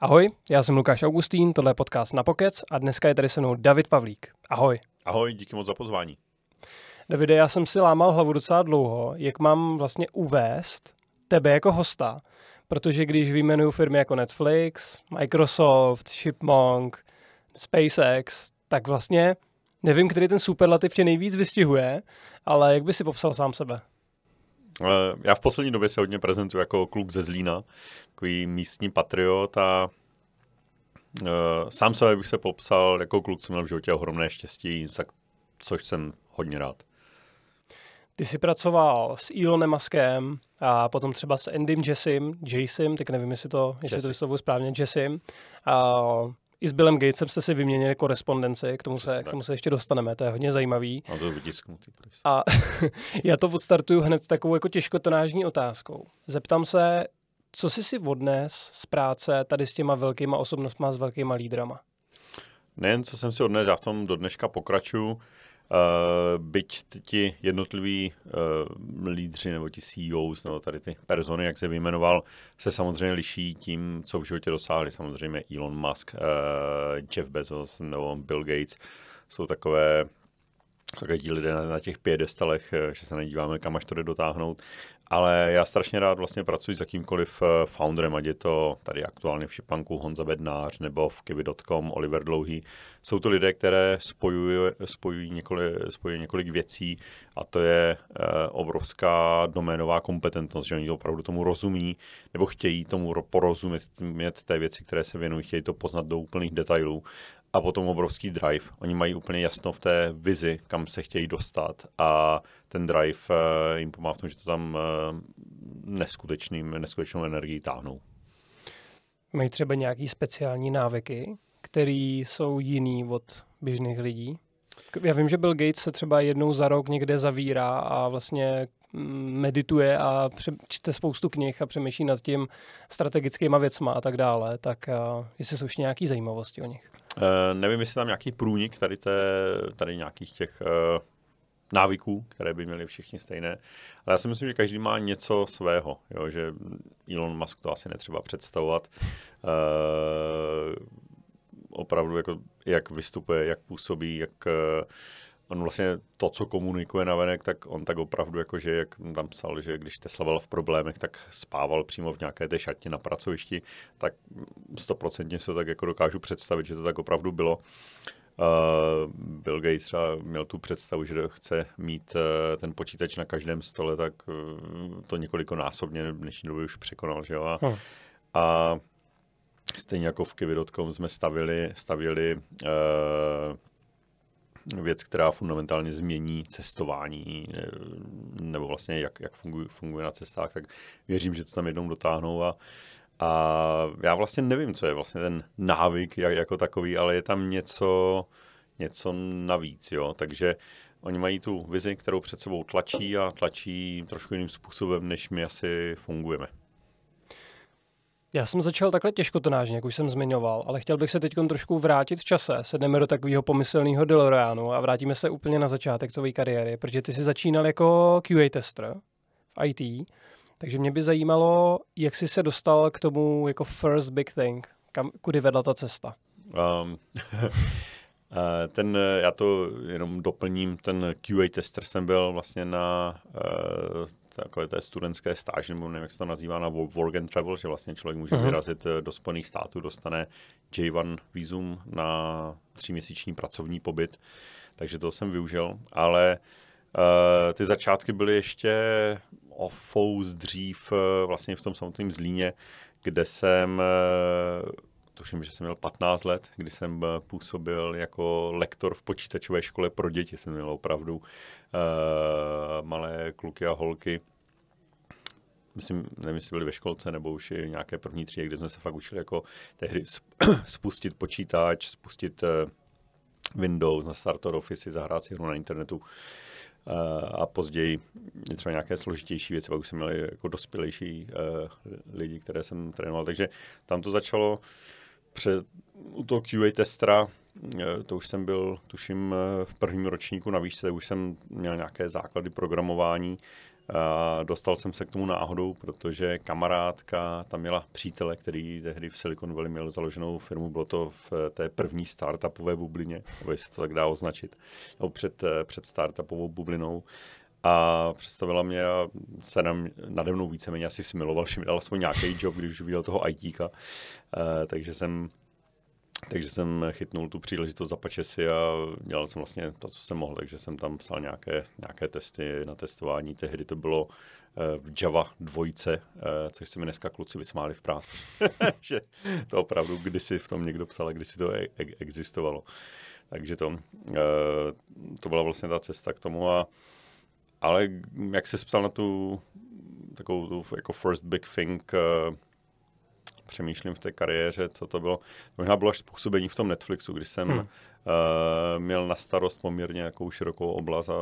Ahoj, já jsem Lukáš Augustín, tohle je podcast na Pokec a dneska je tady se mnou David Pavlík. Ahoj. Ahoj, díky moc za pozvání. Davide, já jsem si lámal hlavu docela dlouho, jak mám vlastně uvést tebe jako hosta, protože když vyjmenuju firmy jako Netflix, Microsoft, Shipmonk, SpaceX, tak vlastně nevím, který ten superlativ tě nejvíc vystihuje, ale jak by si popsal sám sebe? Eh, já v poslední době se hodně prezentuji jako kluk ze Zlína, takový místní patriot a uh, sám sebe bych se popsal jako kluk, co měl v životě ohromné štěstí, za což jsem hodně rád. Ty jsi pracoval s Elonem Muskem a potom třeba s Endym Jessim, Jasim, tak nevím, jestli to, jestli to vyslovuji správně, Jessim. I s Billem Gatesem jste si vyměnili korespondenci, k tomu, se, k tomu se ještě dostaneme, to je hodně zajímavý. A to vytisknutý. A já to odstartuju hned takovou jako těžkotonážní otázkou. Zeptám se, co jsi si odnes z práce tady s těma velkýma osobnostma, s velkýma lídrama? Nejen, co jsem si odnes, já v tom do dneška pokračuju. Uh, byť ti jednotliví uh, lídři nebo ti CEOs nebo tady ty persony, jak se vyjmenoval, se samozřejmě liší tím, co v životě dosáhli. Samozřejmě Elon Musk, uh, Jeff Bezos nebo Bill Gates jsou takové takové ti lidé na, na těch pědestalech, že se nedíváme, kam až to jde dotáhnout. Ale já strašně rád vlastně pracuji s jakýmkoliv eh, founderem, ať je to tady aktuálně v Šipanku Honza Bednář nebo v Kivi.com Oliver Dlouhý. Jsou to lidé, které spojují, spojují, několik, spojují několik věcí a to je uh, obrovská doménová kompetentnost, že oni opravdu tomu rozumí nebo chtějí tomu porozumět té věci, které se věnují, chtějí to poznat do úplných detailů a potom obrovský drive. Oni mají úplně jasno v té vizi, kam se chtějí dostat a ten drive uh, jim pomáhá v tom, že to tam uh, neskutečným, neskutečnou energií táhnou. Mají třeba nějaký speciální návyky, které jsou jiný od běžných lidí? Já vím, že Bill Gates se třeba jednou za rok někde zavírá a vlastně medituje a čte spoustu knih a přemýšlí nad tím strategickýma věcma a tak dále, tak uh, jestli jsou ještě nějaké zajímavosti o nich. Uh, nevím, jestli tam nějaký průnik tady, té, tady nějakých těch uh, návyků, které by měly všichni stejné. Ale já si myslím, že každý má něco svého, jo? že Elon Musk to asi netřeba představovat. Uh, opravdu, jako, jak vystupuje, jak působí, jak uh, on vlastně to, co komunikuje na venek, tak on tak opravdu, jako že jak tam psal, že když Tesla byl v problémech, tak spával přímo v nějaké té šatně na pracovišti, tak stoprocentně se tak jako dokážu představit, že to tak opravdu bylo. Uh, Bill Gates třeba měl tu představu, že chce mít uh, ten počítač na každém stole, tak uh, to několikonásobně v dnešní době už překonal, že jo? A, hmm. a stejně jako v Kivi.com jsme stavili, stavili uh, věc, která fundamentálně změní cestování nebo vlastně jak, jak funguje, funguje na cestách, tak věřím, že to tam jednou dotáhnou a, a já vlastně nevím, co je vlastně ten návyk jako takový, ale je tam něco, něco navíc, jo, takže oni mají tu vizi, kterou před sebou tlačí a tlačí trošku jiným způsobem, než my asi fungujeme. Já jsem začal takhle těžkotonážně, jak už jsem zmiňoval, ale chtěl bych se teď trošku vrátit v čase. Sedneme do takového pomyslného DeLoreanu a vrátíme se úplně na začátek tvojí kariéry, protože ty jsi začínal jako QA tester v IT, takže mě by zajímalo, jak jsi se dostal k tomu jako first big thing, kam, kudy vedla ta cesta. Um, ten, já to jenom doplním, ten QA tester jsem byl vlastně na uh, takové té studentské stáže, nebo nevím, jak se to nazývá, na work and travel, že vlastně člověk může uh-huh. vyrazit eh, do Spojených států, dostane J1 vízum na tříměsíční pracovní pobyt, takže to jsem využil, ale uh, ty začátky byly ještě o fous dřív uh, vlastně v tom samotném Zlíně, kde jsem uh, tuším, že jsem měl 15 let, kdy jsem působil jako lektor v počítačové škole pro děti. Jsem měl opravdu uh, malé kluky a holky. Myslím, nevím, jestli byli ve školce nebo už i nějaké první třídy, kde jsme se fakt učili jako tehdy spustit počítač, spustit uh, Windows, na starter Office, zahrát si hru na internetu. A později třeba nějaké složitější věci, pak už jsem měl jako dospělejší lidi, které jsem trénoval. Takže tam to začalo před, u toho QA testera, eh, to už jsem byl, tuším, eh, v prvním ročníku na výšce, už jsem měl nějaké základy programování A dostal jsem se k tomu náhodou, protože kamarádka tam měla přítele, který tehdy v Silicon Valley měl založenou firmu, bylo to v té první startupové bublině, nebo se to tak dá označit, nebo před, před startupovou bublinou a představila mě a se nám nade mnou víceméně asi smiloval, že mi dal aspoň nějaký job, když viděl toho ITka. Uh, takže jsem takže jsem chytnul tu příležitost za si a dělal jsem vlastně to, co jsem mohl, takže jsem tam psal nějaké, nějaké testy na testování. Tehdy to bylo eh, v Java dvojce, eh, což se mi dneska kluci vysmáli v práci. že to opravdu kdysi v tom někdo psal, kdysi to e- e- existovalo. Takže to, to byla vlastně ta cesta k tomu a ale jak jsi ptal na tu takovou tu jako first big thing, uh, přemýšlím v té kariéře, co to bylo. Možná bylo až způsobení v tom Netflixu, kdy jsem hmm. uh, měl na starost poměrně nějakou širokou oblast a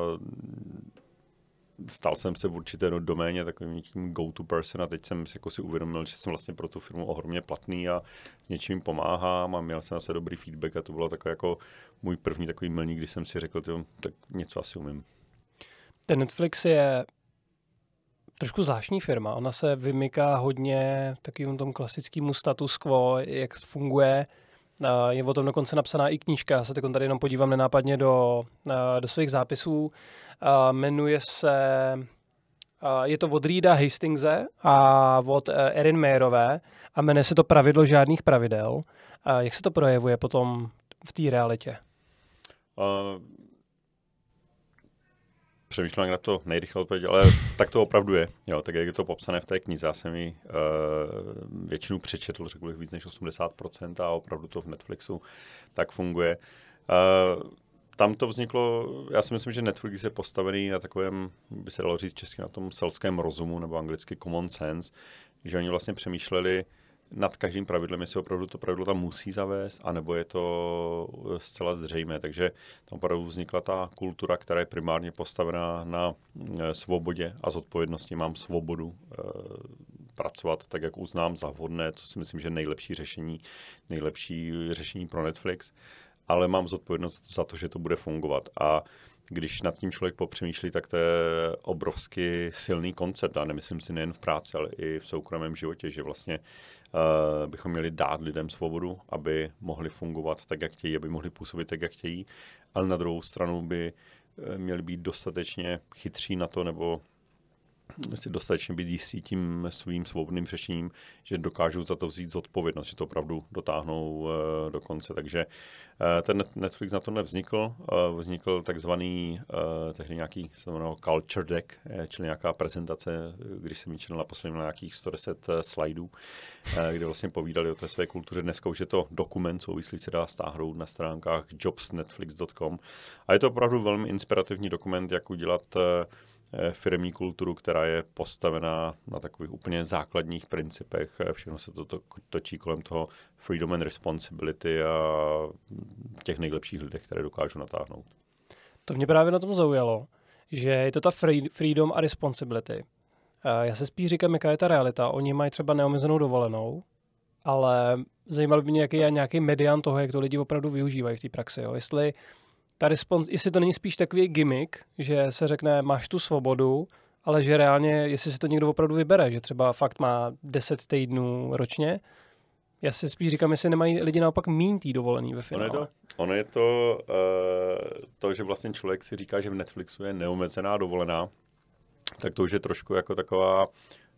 stal jsem se v určité doméně takovým tím go-to person a teď jsem jako si uvědomil, že jsem vlastně pro tu firmu ohromně platný a s něčím pomáhám a měl jsem zase dobrý feedback a to bylo takový jako můj první takový milník, kdy jsem si řekl, tyjo, tak něco asi umím. Ten Netflix je trošku zvláštní firma. Ona se vymyká hodně takovým tom klasickému status quo, jak funguje. Je o tom dokonce napsaná i knížka, já se teď tady jenom podívám nenápadně do, do svých zápisů. Jmenuje se, je to od Reeda Hastingse a od e, Erin Mayerové a jmenuje se to Pravidlo žádných pravidel. Jak se to projevuje potom v té realitě? Uh, přemýšlím, jak na to nejrychle odpovědět, ale tak to opravdu je. Jo, tak jak je to popsané v té knize, já jsem ji uh, většinu přečetl, řekl bych víc než 80% a opravdu to v Netflixu tak funguje. Uh, tam to vzniklo, já si myslím, že Netflix je postavený na takovém, by se dalo říct česky, na tom selském rozumu, nebo anglicky common sense, že oni vlastně přemýšleli, nad každým pravidlem, jestli opravdu to pravidlo tam musí zavést, anebo je to zcela zřejmé. Takže tam opravdu vznikla ta kultura, která je primárně postavená na eh, svobodě a zodpovědnosti. Mám svobodu e, pracovat tak, jak uznám za vhodné. To si myslím, že je nejlepší řešení, nejlepší řešení pro Netflix. Ale mám zodpovědnost za to, že to bude fungovat. A když nad tím člověk popřemýšlí, tak to je obrovsky silný koncept. A nemyslím si nejen v práci, ale i v soukromém životě, že vlastně bychom měli dát lidem svobodu, aby mohli fungovat tak, jak chtějí, aby mohli působit tak, jak chtějí. Ale na druhou stranu by eh, měli být dostatečně chytří na to, nebo si dostatečně být jistý tím svým svobodným řešením, že dokážou za to vzít zodpovědnost, že to opravdu dotáhnou uh, do konce. Takže uh, ten Netflix na to nevznikl. Uh, vznikl takzvaný tehdy nějaký se jmenoval culture deck, čili nějaká prezentace, když jsem ji četl naposledy na nějakých 110 slajdů, kde vlastně povídali o té své kultuře. Dneska už je to dokument souvislý, se dá stáhnout na stránkách jobsnetflix.com. A je to opravdu velmi inspirativní dokument, jak udělat Eh, firmní kulturu, která je postavená na takových úplně základních principech. Eh, všechno se to, to točí kolem toho freedom and responsibility a těch nejlepších lidech, které dokážu natáhnout. To mě právě na tom zaujalo, že je to ta freedom a responsibility. Eh, já se spíš říkám, jaká je ta realita. Oni mají třeba neomezenou dovolenou, ale zajímalo by mě, jaký je nějaký median toho, jak to lidi opravdu využívají v té praxi. Jo. Jestli ta respons, jestli to není spíš takový gimmick, že se řekne, máš tu svobodu, ale že reálně, jestli si to někdo opravdu vybere, že třeba fakt má 10 týdnů ročně, já si spíš říkám, jestli nemají lidi naopak mín tý dovolený ve finále. Ono je to, ono je to, uh, to, že vlastně člověk si říká, že v Netflixu je neomezená dovolená, tak to už je trošku jako taková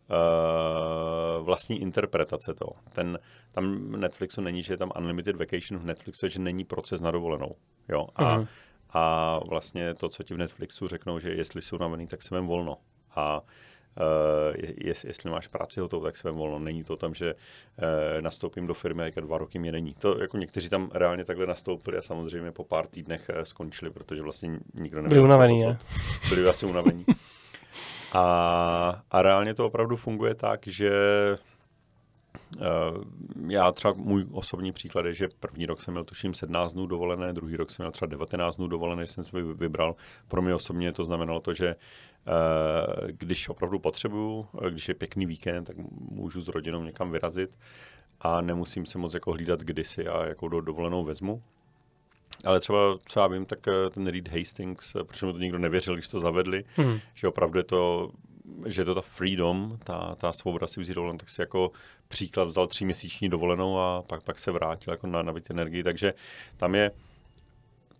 uh, vlastní interpretace toho. Ten, tam Netflixu není, že je tam unlimited vacation v Netflixu, že není proces na dovolenou. Jo? A, uh-huh. a vlastně to, co ti v Netflixu řeknou, že jestli jsou unavený, tak se vem volno. A Uh, jest, jestli máš práci hotovou, tak se volno. Není to tam, že uh, nastoupím do firmy a jako dva roky mě není. To jako někteří tam reálně takhle nastoupili a samozřejmě po pár týdnech uh, skončili, protože vlastně nikdo nebyl. Byli unavený, ne? Byli asi unavení. A, a reálně to opravdu funguje tak, že Uh, já třeba můj osobní příklad je, že první rok jsem měl tuším 17 dnů dovolené, druhý rok jsem měl třeba 19 dnů dovolené, že jsem si vybral. Pro mě osobně to znamenalo to, že uh, když opravdu potřebuju, když je pěkný víkend, tak můžu s rodinou někam vyrazit a nemusím se moc jako hlídat kdysi a jakou do dovolenou vezmu. Ale třeba, co já vím, tak eh, ten Reed Hastings, eh, proč mu to nikdo nevěřil, když to zavedli, hmm. že opravdu je to že je to ta freedom, ta, ta svoboda si vzít dovolenou, tak si jako příklad vzal tříměsíční dovolenou a pak, pak se vrátil jako na nabít energii, takže tam je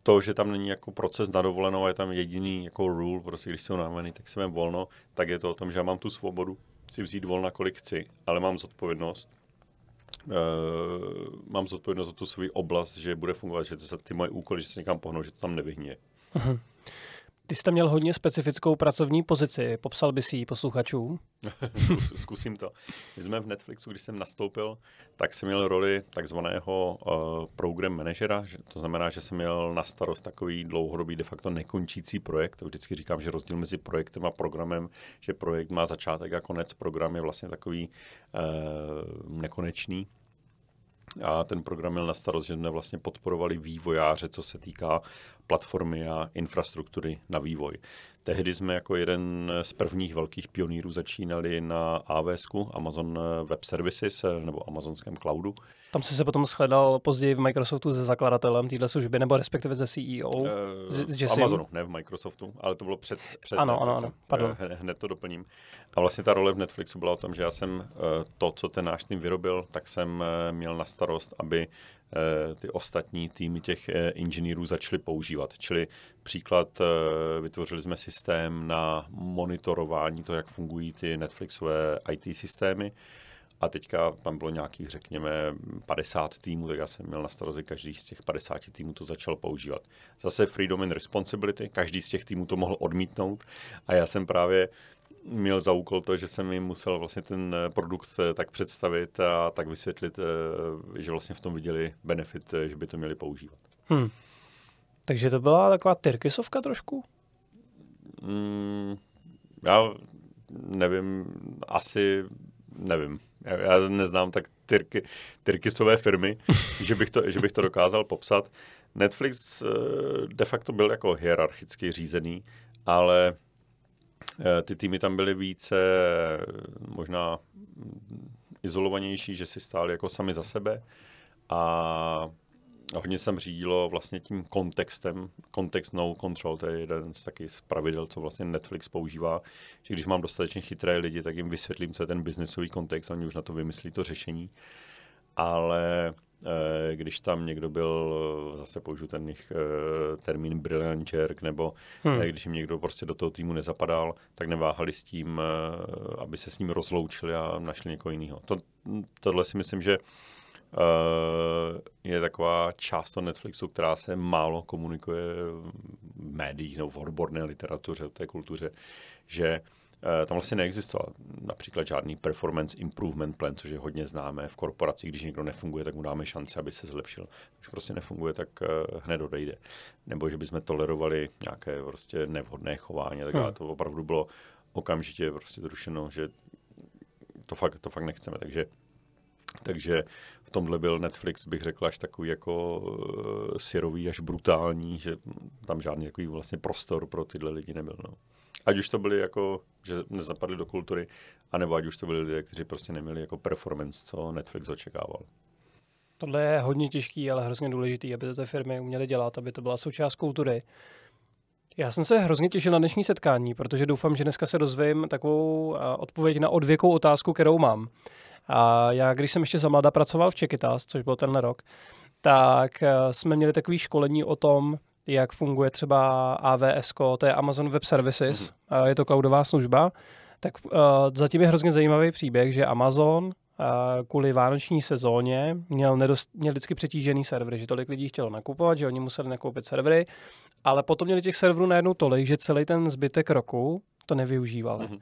to, že tam není jako proces na dovolenou a je tam jediný jako rule, prostě když jsou navený, tak se volno, tak je to o tom, že já mám tu svobodu si vzít volna, kolik chci, ale mám zodpovědnost. Uh, mám zodpovědnost za tu svou oblast, že bude fungovat, že to se ty moje úkoly, že se někam pohnou, že to tam nevyhně. Uh-huh. Ty jsi tam měl hodně specifickou pracovní pozici. Popsal bys ji posluchačům? Zkusím to. My jsme v Netflixu, když jsem nastoupil, tak jsem měl roli takzvaného uh, program manažera. To znamená, že jsem měl na starost takový dlouhodobý, de facto nekončící projekt. Vždycky říkám, že rozdíl mezi projektem a programem, že projekt má začátek a konec, program je vlastně takový uh, nekonečný a ten program měl na starost, že jsme vlastně podporovali vývojáře, co se týká platformy a infrastruktury na vývoj. Tehdy jsme jako jeden z prvních velkých pionýrů začínali na AWS, Amazon Web Services nebo amazonském cloudu. Tam jsi se potom shledal později v Microsoftu se zakladatelem téhle služby, nebo respektive ze CEO? Uh, z, z Amazonu, ne v Microsoftu, ale to bylo před, před ano, ano, ano, pardon. Hned to doplním. A vlastně ta role v Netflixu byla o tom, že já jsem to, co ten náš tým vyrobil, tak jsem měl na starost, aby Eh, ty ostatní týmy těch eh, inženýrů začaly používat. Čili příklad, eh, vytvořili jsme systém na monitorování toho, jak fungují ty Netflixové IT systémy. A teďka tam bylo nějakých, řekněme, 50 týmů, tak já jsem měl na starosti každý z těch 50 týmů to začal používat. Zase Freedom and Responsibility, každý z těch týmů to mohl odmítnout a já jsem právě měl za úkol to, že jsem jim musel vlastně ten eh, produkt eh, tak představit a tak vysvětlit, eh, že vlastně v tom viděli benefit, že by to měli používat. Hmm. Takže to byla taková Tyrkisovka trošku? Hmm, já nevím, asi nevím. Já, já neznám tak tyrky, tyrkisové firmy, že, bych to, že bych to dokázal popsat. Netflix de facto byl jako hierarchicky řízený, ale ty týmy tam byly více možná izolovanější, že si stáli jako sami za sebe a hodně jsem řídilo vlastně tím kontextem, kontext no control, to je jeden z taky z pravidel, co vlastně Netflix používá, že když mám dostatečně chytré lidi, tak jim vysvětlím, co je ten biznesový kontext, oni už na to vymyslí to řešení. Ale Eh, když tam někdo byl, eh, zase použiju ten jich, eh, termín brilliant jerk, nebo hmm. když jim někdo prostě do toho týmu nezapadal, tak neváhali s tím, aby se s ním rozloučili a našli někoho jiného. To, tohle si myslím, že je taková část toho Netflixu, která se málo komunikuje v médiích nebo v odborné literatuře, v té kultuře, že Eh, tam vlastně neexistoval například žádný performance improvement plan, což je hodně známé v korporaci, když někdo nefunguje, tak mu dáme šanci, aby se zlepšil. Když prostě nefunguje, tak eh, hned odejde. Nebo že bychom tolerovali nějaké prostě nevhodné chování, tak hmm. to opravdu bylo okamžitě prostě zrušeno, že to fakt, to fakt nechceme. Takže takže v tomhle byl Netflix, bych řekl, až takový jako uh, syrový, až brutální, že tam žádný takový vlastně prostor pro tyhle lidi nebyl. No. Ať už to byli jako, že nezapadli do kultury, anebo ať už to byli lidé, kteří prostě neměli jako performance, co Netflix očekával. Tohle je hodně těžký, ale hrozně důležitý, aby to ty firmy uměly dělat, aby to byla součást kultury. Já jsem se hrozně těšil na dnešní setkání, protože doufám, že dneska se dozvím takovou odpověď na odvěkou otázku, kterou mám. A já, když jsem ještě za mlada pracoval v Čekytas, což byl ten rok, tak jsme měli takové školení o tom, jak funguje třeba AWS, to je Amazon Web Services, mm-hmm. je to cloudová služba, tak uh, zatím je hrozně zajímavý příběh, že Amazon uh, kvůli vánoční sezóně měl, nedost, měl vždycky přetížený servery, že tolik lidí chtělo nakupovat, že oni museli nakoupit servery, ale potom měli těch serverů najednou tolik, že celý ten zbytek roku to nevyužívali. Mm-hmm.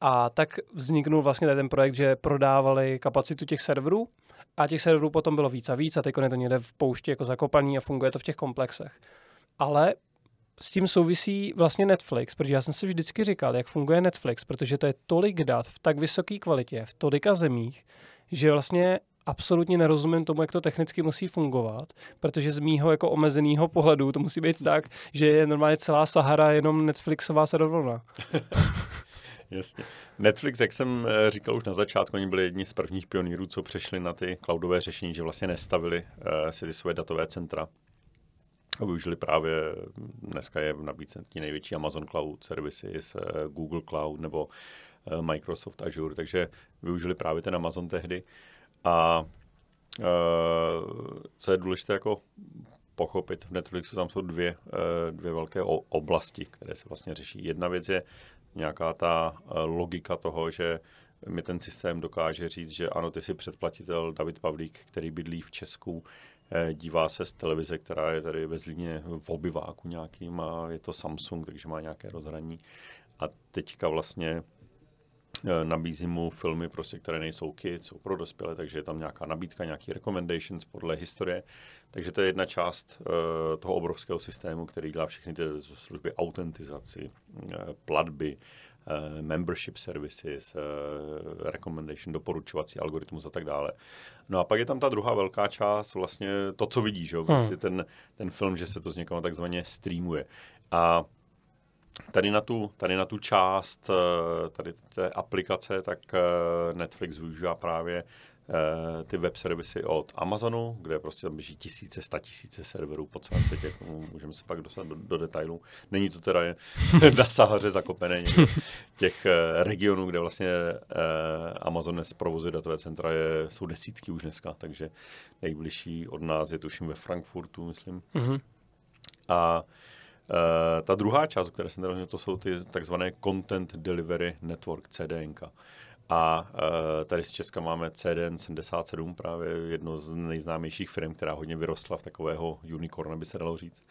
A tak vzniknul vlastně ten projekt, že prodávali kapacitu těch serverů a těch serverů potom bylo víc a víc a teď je to někde v poušti jako zakopaný a funguje to v těch komplexech ale s tím souvisí vlastně Netflix, protože já jsem si vždycky říkal, jak funguje Netflix, protože to je tolik dat v tak vysoké kvalitě, v tolika zemích, že vlastně absolutně nerozumím tomu, jak to technicky musí fungovat, protože z mýho jako omezeného pohledu to musí být tak, že je normálně celá Sahara jenom Netflixová serverovna. Jasně. Netflix, jak jsem eh, říkal už na začátku, oni byli jedni z prvních pionýrů, co přešli na ty cloudové řešení, že vlastně nestavili uh, si ty své datové centra A využili právě, dneska je v nabídce největší Amazon Cloud Services, eh, Google Cloud nebo eh, Microsoft Azure, takže využili právě ten Amazon tehdy. A eh, co je důležité jako pochopit, v Netflixu tam jsou dvě, dvě velké oblasti, které se vlastně řeší. Jedna věc je nějaká ta logika toho, že mi ten systém dokáže říct, že ano, ty jsi předplatitel David Pavlík, který bydlí v Česku, dívá se z televize, která je tady ve Zlíně v obyváku nějakým a je to Samsung, takže má nějaké rozhraní. A teďka vlastně eh, nabízím mu filmy, prostě, které nejsou kids, jsou pro dospělé, takže je tam nějaká nabídka, nějaký recommendations podle historie. Takže to je jedna část uh, toho obrovského systému, který dělá všechny ty služby, autentizaci, uh, platby, uh, membership services, uh, recommendation, doporučovací algoritmus a tak dále. No a pak je tam ta druhá velká část, vlastně to, co vidíš, jo, vlastně ten, ten film, že se to z někoho takzvaně streamuje. A tady na tu, tady na tu část tady té aplikace, tak Netflix využívá právě Eh, ty web servisy od Amazonu, kde prostě tam běží tisíce, sta tisíce serverů po celém světě, můžeme se pak dostat do, do detailů. Není to teda na Sahaře zakopené těch eh, regionů, kde vlastně eh, Amazon provozuje datové centra, je, jsou desítky už dneska, takže nejbližší od nás je tuším ve Frankfurtu, myslím. Mm-hmm. A Uh, ta druhá část, o které jsem tady to jsou ty takzvané Content Delivery Network, CDNK. A uh, tady z Česka máme CDN 77, právě jedno z nejznámějších firm, která hodně vyrostla v takového unicorna, by se dalo říct.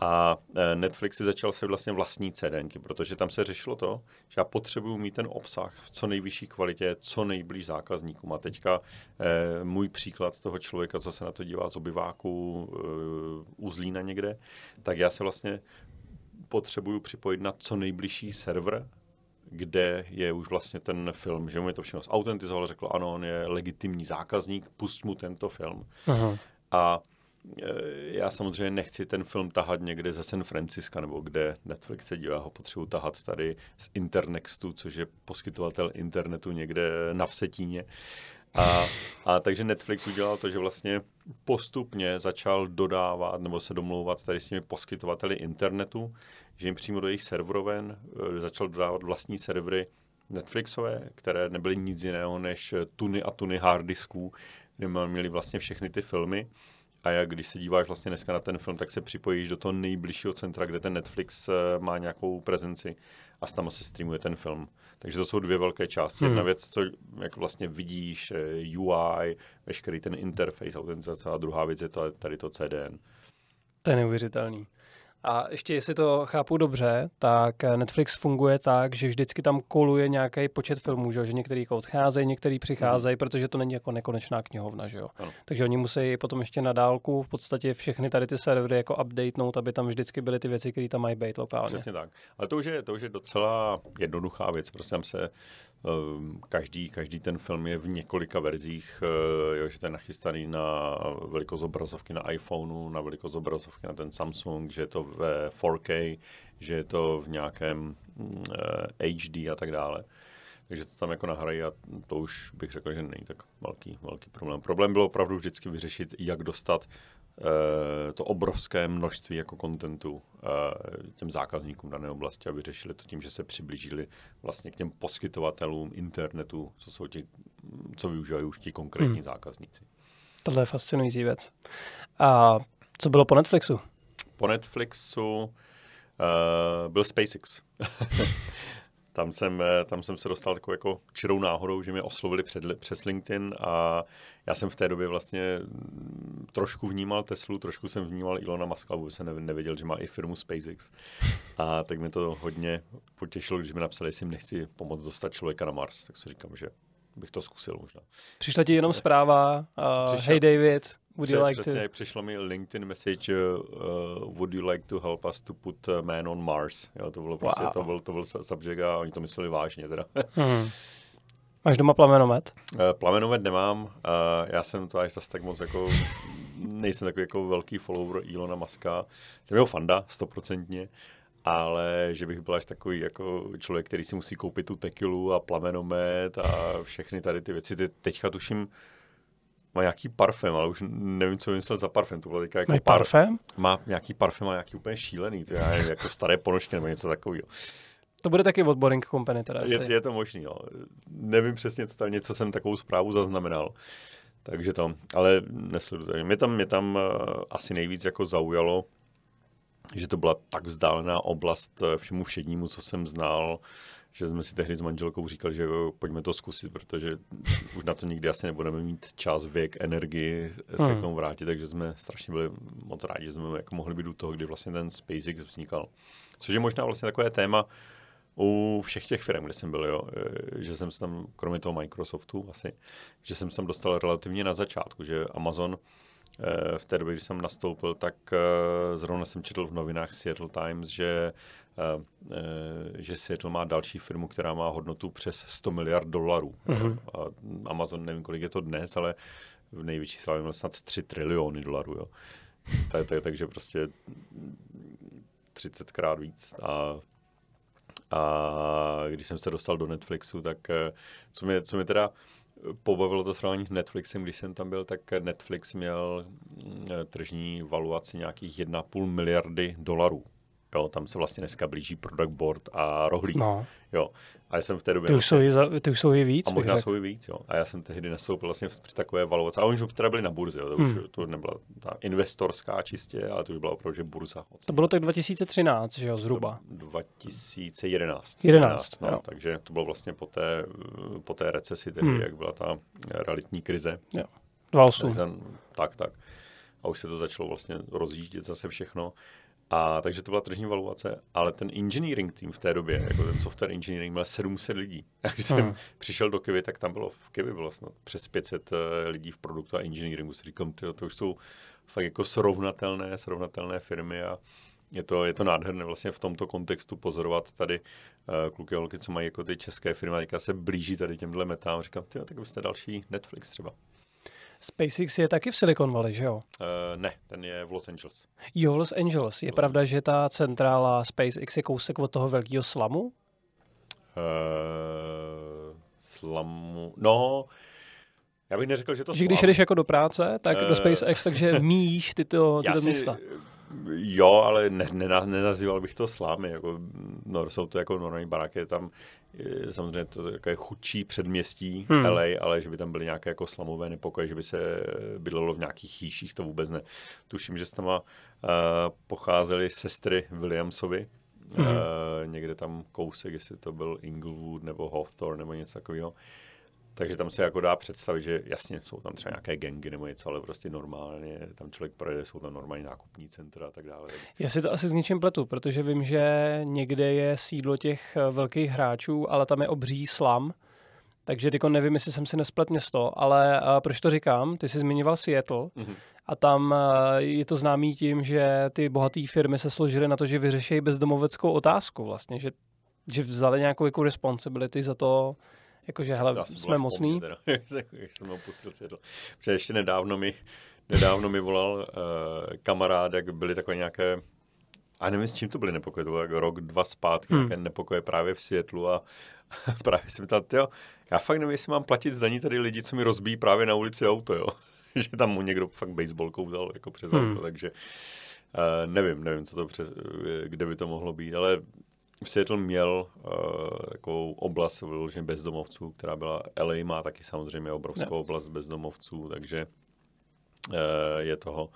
A e, Netflix si začal se vlastně vlastní CDNky, protože tam se řešilo to, že já potřebuju mít ten obsah v co nejvyšší kvalitě, co nejblíž zákazníkům. A teďka e, můj příklad toho člověka, co se na to dívá z obyváku e, u Zlína někde, tak já se vlastně potřebuju připojit na co nejbližší server kde je už vlastně ten film, že mu je to všechno zautentizoval, řekl, ano, on je legitimní zákazník, pust mu tento film. Aha. A já samozřejmě nechci ten film tahat někde ze San Francisca, nebo kde Netflix se dívá, ho potřebuji tahat tady z Internextu, což je poskytovatel internetu někde na Vsetíně. A, a takže Netflix udělal to, že vlastně postupně začal dodávat nebo se domlouvat tady s těmi poskytovateli internetu, že jim přímo do jejich serveroven eh, začal dodávat vlastní servery Netflixové, které nebyly nic jiného než tuny a tuny harddisků, kde měli vlastně všechny ty filmy. A jak když se díváš vlastně dneska na ten film, tak se připojíš do toho nejbližšího centra, kde ten Netflix eh, má nějakou prezenci a tam se streamuje ten film. Takže to jsou dvě velké části. Hmm. Jedna věc, co jak vlastně vidíš, eh, UI, veškerý ten interface, autentizace a druhá věc je to, tady to CDN. To je neuvěřitelný. A ještě jestli to chápu dobře, tak Netflix funguje tak, že vždycky tam koluje nějaký počet filmů, že, že některý odcházejí, některý přicházejí, mm. protože to není jako nekonečná knihovna, že jo. Ano. Takže oni musí potom ještě na dálku v podstatě všechny tady ty servery jako updatenout, aby tam vždycky byly ty věci, které tam mají být lokálně. Přesně tak. Ale to už je, to už je docela jednoduchá věc. Prostě tam se každý, každý ten film je v několika verzích, eh, jo, že to je nachystaný na velikost obrazovky na iPhoneu, na velikost obrazovky na ten Samsung, že je to ve 4K, že je to v nějakém HD mm, eh, a tak dále. Takže to tam jako nahrají a to už bych řekl, že není tak velký, velký problém. Problém bylo opravdu vždycky vyřešit, jak dostat Eh, to obrovské množství jako kontentu eh, těm zákazníkům dané oblasti a vyřešili to tím, že se přiblížili vlastně k těm poskytovatelům internetu, co jsou ti, co využívají už ti konkrétní hmm. zákazníci. Tohle je fascinující věc. A co bylo po Netflixu? Po Netflixu uh, byl SpaceX. tam jsem, eh, tam jsem se dostal takovou jako čirou náhodou, že mě oslovili před, přes LinkedIn a já jsem v té době vlastně mm, trošku vnímal Teslu, trošku jsem vnímal Ilona Muska, vůbec jsem nevěděl, že má i firmu SpaceX. A tak mi to hodně potěšilo, když mi napsali, jestli nechci pomoct dostat člověka na Mars. Tak si říkám, že bych to zkusil možná. Přišla ti jenom zpráva, uh, Přišel, hey David, would you like přesně, to... přišlo mi LinkedIn message, uh, would you like to help us to put man on Mars. Jo, to bylo prostě, wow. to byl, to byl subject a oni to mysleli vážně teda. hmm. Máš doma plamenomet? Uh, plamenomet nemám, uh, já jsem to až zase tak moc jako, nejsem takový jako velký follower Ilona Maska. Jsem jeho fanda, stoprocentně, ale že bych byl až takový jako člověk, který si musí koupit tu tekilu a plamenomet a všechny tady ty věci. Teďka tuším, má nějaký parfém, ale už nevím, co vymyslel za parfém. To bylo teďka jako Mají parfém? Má nějaký parfém, má nějaký úplně šílený. To je jako staré ponožky nebo něco takového. To bude taky od Boring Company teda asi. Je, je to možný, no. Nevím přesně, co tam něco jsem takovou zprávu zaznamenal. Takže to, ale nesleduji. Mě tam, mě tam uh, asi nejvíc jako zaujalo, že to byla tak vzdálená oblast eh, všemu všednímu, co jsem znal, že jsme si tehdy s manželkou říkali, že jo, pojďme to zkusit, protože už na to nikdy asi nebudeme mít čas, věk, energii se hmm. k tomu vrátit, takže jsme strašně byli moc rádi, že jsme jako mohli být u toho, kdy vlastně ten SpaceX vznikal. Což je možná vlastně takové téma u všech těch firm, kde jsem byl, jo, eh, že jsem se tam, kromě toho Microsoftu asi, že jsem se tam dostal relativně na začátku, že Amazon v té době, kdy jsem nastoupil, tak eh, zrovna jsem četl v novinách Seattle Times, že, eh, eh, že Seattle má další firmu, která má hodnotu přes 100 miliard dolarů. Mm-hmm. A Amazon, nevím, kolik je to dnes, ale v největší slávě měl snad 3 triliony dolarů. Jo. Tak, tak, takže prostě 30 krát víc. A, a když jsem se dostal do Netflixu, tak co mě, co mě teda pobavilo to srovnání s Netflixem, když jsem tam byl, tak Netflix měl mm, tržní valuaci nějakých 1,5 miliardy dolarů. Jo, tam se vlastně dneska blíží product board a rohlík. No. Jo. A já jsem v té době... Ty už, jsou, i za, ty už jsou i víc. A možná jsou i víc, jo. A já jsem tehdy nastoupil vlastně při takové valuaci. A oni už teda byli na burze, jo. To už hmm. to nebyla ta investorská čistě, ale to už byla opravdu že burza. To bylo tak 2013, že jo, zhruba. To 2011. 11, no, Takže to bylo vlastně po té, po té recesi, tedy, hmm. jak byla ta realitní krize. Jo. 28. Tak, tak. A už se to začalo vlastně rozjíždět zase všechno. A takže to byla tržní valuace, ale ten engineering tým v té době, jako ten software engineering, měl 700 lidí. A když jsem hmm. přišel do Kivy, tak tam bylo v Kivy bylo snad přes 500 eh, lidí v produktu a engineeringu. Si říkám, tyjo, to už jsou fakt jako srovnatelné, srovnatelné firmy a je to, je to nádherné vlastně v tomto kontextu pozorovat tady uh, kluky a holky, co mají jako ty české firmy, a teďka se blíží tady těmhle metám. Říkám, tyjo, tak byste další Netflix třeba. SpaceX je taky v Silicon Valley, že jo? Uh, ne, ten je v Los Angeles. Jo, Los Angeles. Je Los pravda, že ta centrála SpaceX je kousek od toho velkého slamu? Uh, slamu? No, já bych neřekl, že to Že když jdeš jako do práce, tak uh, do SpaceX, takže míjíš tyto, tyto místa. Si, Jo, ale ne, ne, nenazýval bych to slámy. Jako, no, jsou to jako normální baráky, tam samozřejmě to je chudší předměstí hmm. LA, ale že by tam byly nějaké jako slamové nepokoje, že by se bydlelo v nějakých chýších, to vůbec ne. Tuším, že s tam uh, pocházely sestry Williamsovi, hmm. uh, někde tam kousek, jestli to byl Inglewood nebo Hawthorne nebo něco takového. Takže tam se jako dá představit, že jasně jsou tam třeba nějaké gengy nebo něco, ale prostě normálně tam člověk projede, jsou tam normální nákupní centra a tak dále. Já si to asi s něčím pletu, protože vím, že někde je sídlo těch eh, velkých hráčů, ale tam je obří slam, takže tyko nevím, jestli jsem si nesplet město, ale uh, proč to říkám? Ty jsi zmiňoval Seattle mm-hmm. a tam uh, je to známý tím, že ty bohaté firmy se složily na to, že vyřeší bezdomoveckou otázku vlastně, že, že vzali nějakou jako responsibility za to, Jakože, hele, jsme mocný. Teda, jak jsem opustil světlo. Protože ještě nedávno mi, nedávno mi volal uh, kamarád, jak byly takové nějaké a nevím, s čím to byly nepokoje, to bylo jako rok, dva zpátky, hmm. nějaké nepokoje právě v Světlu a právě jsem ptal, jo, já fakt nevím, jestli mám platit zdaní tady lidi, co mi rozbíjí právě na ulici auto, jo. že tam mu někdo fakt baseballkou vzal jako přes hmm. auto, takže uh, nevím, nevím, co to přes, kde by to mohlo být, ale Seattle měl uh, takovou oblast vyloženě bezdomovců, která byla, LA má taky samozřejmě obrovskou no. oblast bezdomovců, takže uh, je toho,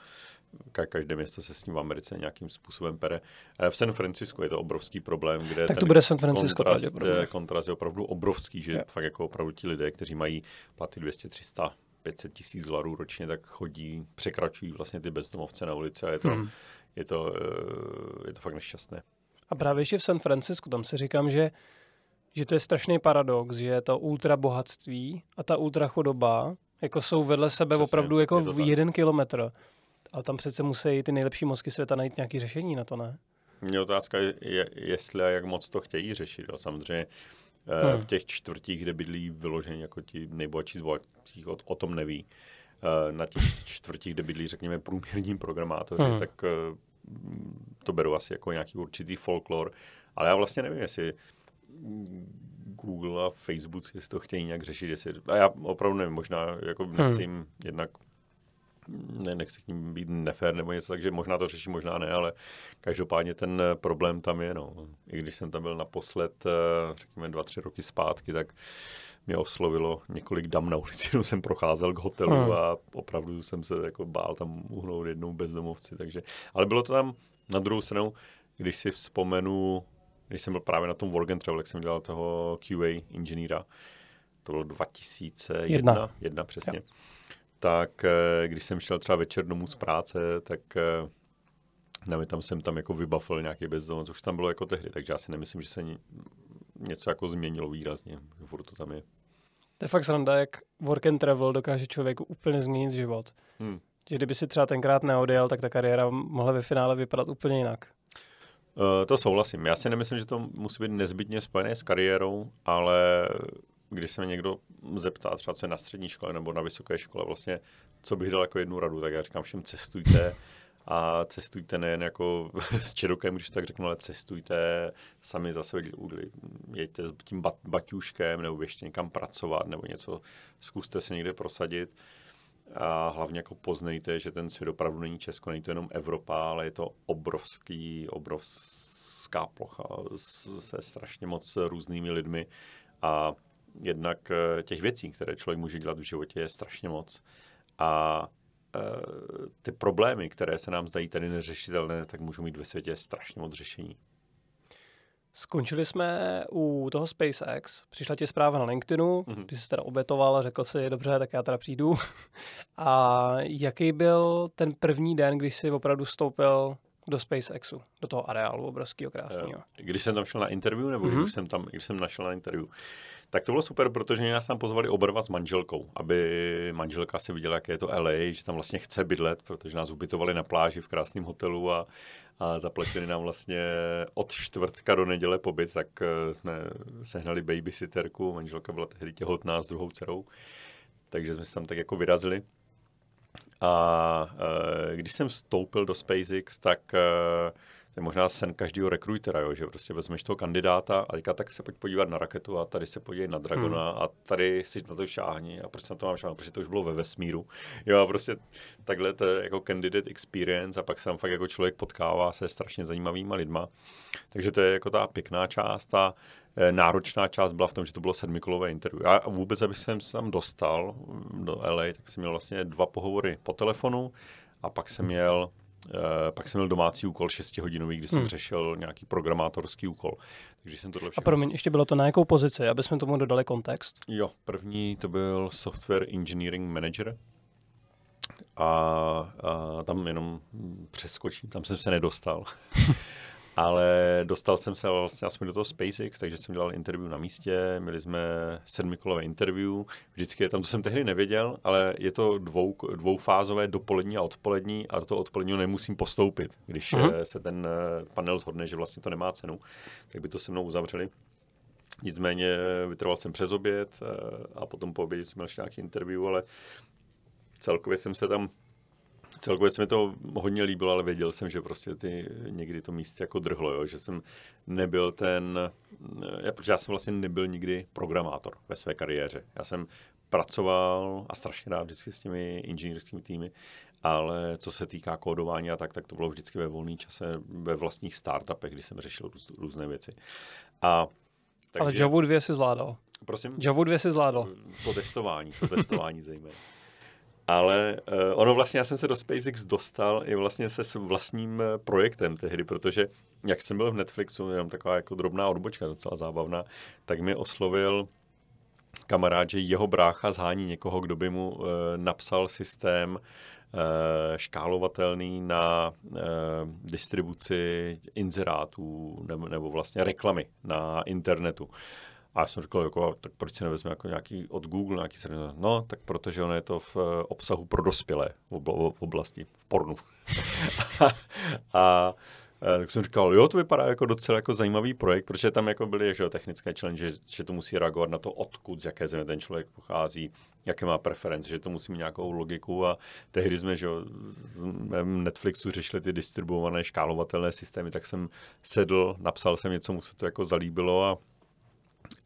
ka- každé město se s ním v Americe nějakým způsobem pere. Uh, v San Francisco je to obrovský problém, kde tak to bude San Francisco kontrast, kontrast je opravdu obrovský, že yeah. fakt jako opravdu ti lidé, kteří mají platy 200, 300, 500 tisíc dolarů ročně, tak chodí, překračují vlastně ty bezdomovce na ulici a je to, hmm. je to, je to fakt nešťastné. A právě ještě v San Francisku, tam si říkám, že, že to je strašný paradox, že ta ultra bohatství a ta ultra chudoba jako jsou vedle sebe Přesně, opravdu jako v jeden kilometr. Ale tam přece musí ty nejlepší mozky světa najít nějaké řešení na to, ne? Mě otázka je, jestli a jak moc to chtějí řešit. Jo. Samozřejmě eh, hmm. v těch čtvrtích, kde bydlí vyložení jako ti nejbohatší z bohatších, o, o tom neví. Eh, na těch čtvrtích, kde bydlí, řekněme, průměrní programátoři, hmm. tak eh, to beru asi jako nějaký určitý folklor, ale já vlastně nevím, jestli Google a Facebook si to chtějí nějak řešit, jestli, a já opravdu nevím, možná jako nechci jim jednak ne, nechci k ním být nefér nebo něco, takže možná to řeší, možná ne, ale každopádně ten problém tam je. No. I když jsem tam byl naposled, eh, řekněme, dva, tři roky zpátky, tak mě oslovilo několik dam na ulici, jenom jsem procházel k hotelu hmm. a opravdu jsem se jako bál tam uhnout jednou bezdomovci. Takže, ale bylo to tam na druhou stranu, když si vzpomenu, když jsem byl právě na tom Work and Travel, jak jsem dělal toho QA inženýra, to bylo 2001, jedna, jedna přesně. Jo tak eh, když jsem šel třeba večer domů z práce, tak eh, nevím, tam jsem tam jako vybafil nějaký bezdomovec, už tam bylo jako tehdy, takže já si nemyslím, že se něco jako změnilo výrazně, furt to tam je. To je fakt sranda, jak work and travel dokáže člověku úplně změnit život. Hmm. Že kdyby si třeba tenkrát neodjel, tak ta kariéra mohla ve finále vypadat úplně jinak. Uh, to souhlasím. Já si nemyslím, že to musí být nezbytně spojené s kariérou, ale když se mě někdo zeptá, třeba co je na střední škole nebo na vysoké škole, vlastně, co bych dal jako jednu radu, tak já říkám všem cestujte a cestujte nejen jako s čerokem, když tak řeknu, ale cestujte sami za sebe, jeďte s tím bat, baťuškem nebo běžte někam pracovat nebo něco, zkuste se někde prosadit. A hlavně jako poznejte, že ten svět opravdu není Česko, není to jenom Evropa, ale je to obrovský, obrovská plocha se strašně moc různými lidmi. A jednak eh, těch věcí, které člověk může dělat v životě, je strašně moc. A ty problémy, které se nám zdají tady neřešitelné, tak můžou mít ve světě strašně moc řešení. Skončili jsme u toho SpaceX, přišla ti zpráva na LinkedInu, mm-hmm. ty jsi teda obětoval a řekl si, dobře, tak já teda přijdu. a jaký byl ten první den, když jsi opravdu vstoupil do SpaceXu, do toho areálu obrovského krásného? Když jsem tam šel na interview, nebo mm-hmm. když jsem tam, když jsem našel na interview? Tak to bylo super, protože nás tam pozvali oba s manželkou, aby manželka si viděla, jaké je to LA, že tam vlastně chce bydlet, protože nás ubytovali na pláži v krásném hotelu a, a zaplatili nám vlastně od čtvrtka do neděle pobyt, tak eh, jsme sehnali babysitterku, manželka byla tehdy těhotná s druhou dcerou, takže jsme se tam tak jako vyrazili. A e, když jsem vstoupil do SpaceX, tak e, to je možná sen každého rekrutera, jo, že prostě vezmeš toho kandidáta a teďka tak se pojď podívat na raketu a tady se podívej na Dragona hmm. a tady si na to šáhni a proč na to mám šáhnout, protože to už bylo ve vesmíru. Jo a prostě takhle to je jako candidate experience a pak se tam fakt jako člověk potkává se strašně zajímavýma lidma. Takže to je jako ta pěkná část. Ta eh, náročná část byla v tom, že to bylo sedmikolové interview. A vůbec, abych jsem se tam dostal do LA, tak jsem měl vlastně dva pohovory po telefonu a pak jsem měl pak jsem měl domácí úkol 6 hodinový, kdy jsem hmm. řešil nějaký programátorský úkol. Takže jsem tohle A promiň, ještě bylo to na jakou pozici, aby jsme tomu dodali kontext? Jo, první to byl Software Engineering Manager. A, a tam jenom přeskočím, tam jsem se nedostal. Ale dostal jsem se vlastně aspoň do toho SpaceX, takže jsem dělal interview na místě, měli jsme sedmikolové interview, vždycky je tam, to jsem tehdy nevěděl, ale je to dvou, dvoufázové dopolední a odpolední a do toho odpoledního nemusím postoupit, když uh-huh. se ten eh, panel zhodne, že vlastně to nemá cenu, tak by to se mnou uzavřeli. Nicméně vytrval jsem přes oběd a potom po obědě jsem měl nějaký interview, ale celkově jsem se tam celkově se mi to hodně líbilo, ale věděl jsem, že prostě ty někdy to místo jako drhlo, jo? že jsem nebyl ten, já, protože já jsem vlastně nebyl nikdy programátor ve své kariéře. Já jsem pracoval a strašně rád vždycky s těmi inženýrskými týmy, ale co se týká kódování a tak, tak to bylo vždycky ve volný čase ve vlastních startupech, kdy jsem řešil růz, různé věci. A takže, ale Java 2 si zvládal. Prosím? Java 2 si zvládal. To testování, to testování zejména. Ale uh, ono vlastně, já jsem se do SpaceX dostal i vlastně se s vlastním uh, projektem tehdy, protože jak jsem byl v Netflixu, jenom taková jako drobná odbočka, docela zábavná, tak mi oslovil kamarád, že jeho brácha zhání někoho, kdo by mu uh, napsal systém uh, škálovatelný na uh, distribuci inzerátů nebo, nebo vlastně reklamy na internetu. A já jsem říkal, jako, tak proč si nevezme jako nějaký od Google, nějaký server? No, tak protože ono je to v eh, obsahu pro dospělé v oblasti, v pornu. a, a eh, tak jsem říkal, jo, to vypadá jako docela jako zajímavý projekt, protože tam jako byly že, technické challenge, že, že to musí reagovat na to, odkud, z jaké země ten člověk pochází, jaké má preference, že to musí mít nějakou logiku a tehdy jsme že, v Netflixu řešili ty distribuované škálovatelné systémy, tak jsem sedl, napsal jsem něco, mu se to jako zalíbilo a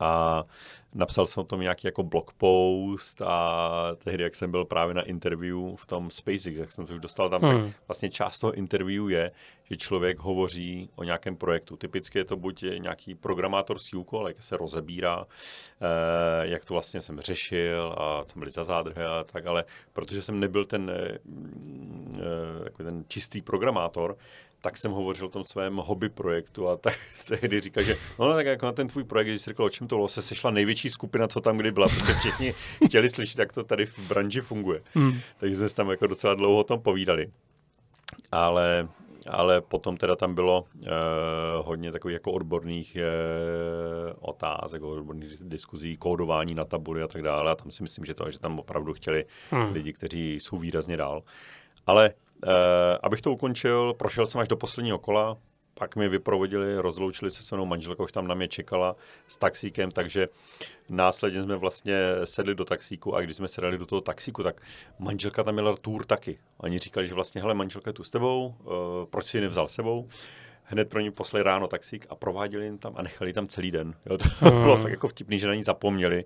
A napsal jsem o tom nějaký jako blog post a tehdy, jak jsem byl právě na interview v tom SpaceX, jak jsem to už dostal tam, hmm. tak vlastně část toho interview je, že člověk hovoří o nějakém projektu. Typicky je to buď nějaký programátorský úkol, jak se rozebírá, eh, jak to vlastně jsem řešil a co byly za zádrhy a tak, ale protože jsem nebyl ten, eh, eh, ten čistý programátor, tak jsem hovořil o tom svém hobby projektu a tak tehdy říkal, že no tak jako na ten tvůj projekt, když jsi řekl, o čem to bylo, se sešla největší skupina, co tam kdy byla, protože všichni chtěli slyšet, jak to tady v branži funguje. Hmm. Takže jsme tam jako docela dlouho o tom povídali. Ale ale potom teda tam bylo uh, hodně takových jako odborných uh, otázek, odborných diskuzí, kódování na tabuli a tak dále. A tam si myslím, že to, že tam opravdu chtěli hmm. lidi, kteří jsou výrazně dál. Ale uh, abych to ukončil, prošel jsem až do posledního kola, pak mi vyprovodili, rozloučili se se mnou, manželka už tam na mě čekala s taxíkem, takže následně jsme vlastně sedli do taxíku a když jsme sedli do toho taxíku, tak manželka tam měla tour taky. Oni říkali, že vlastně, hele, manželka je tu s tebou, uh, proč si ji nevzal sebou? hned pro ní poslali ráno taxík a prováděli jim tam a nechali tam celý den. Jo, to mm. bylo fakt jako vtipný, že na ní zapomněli.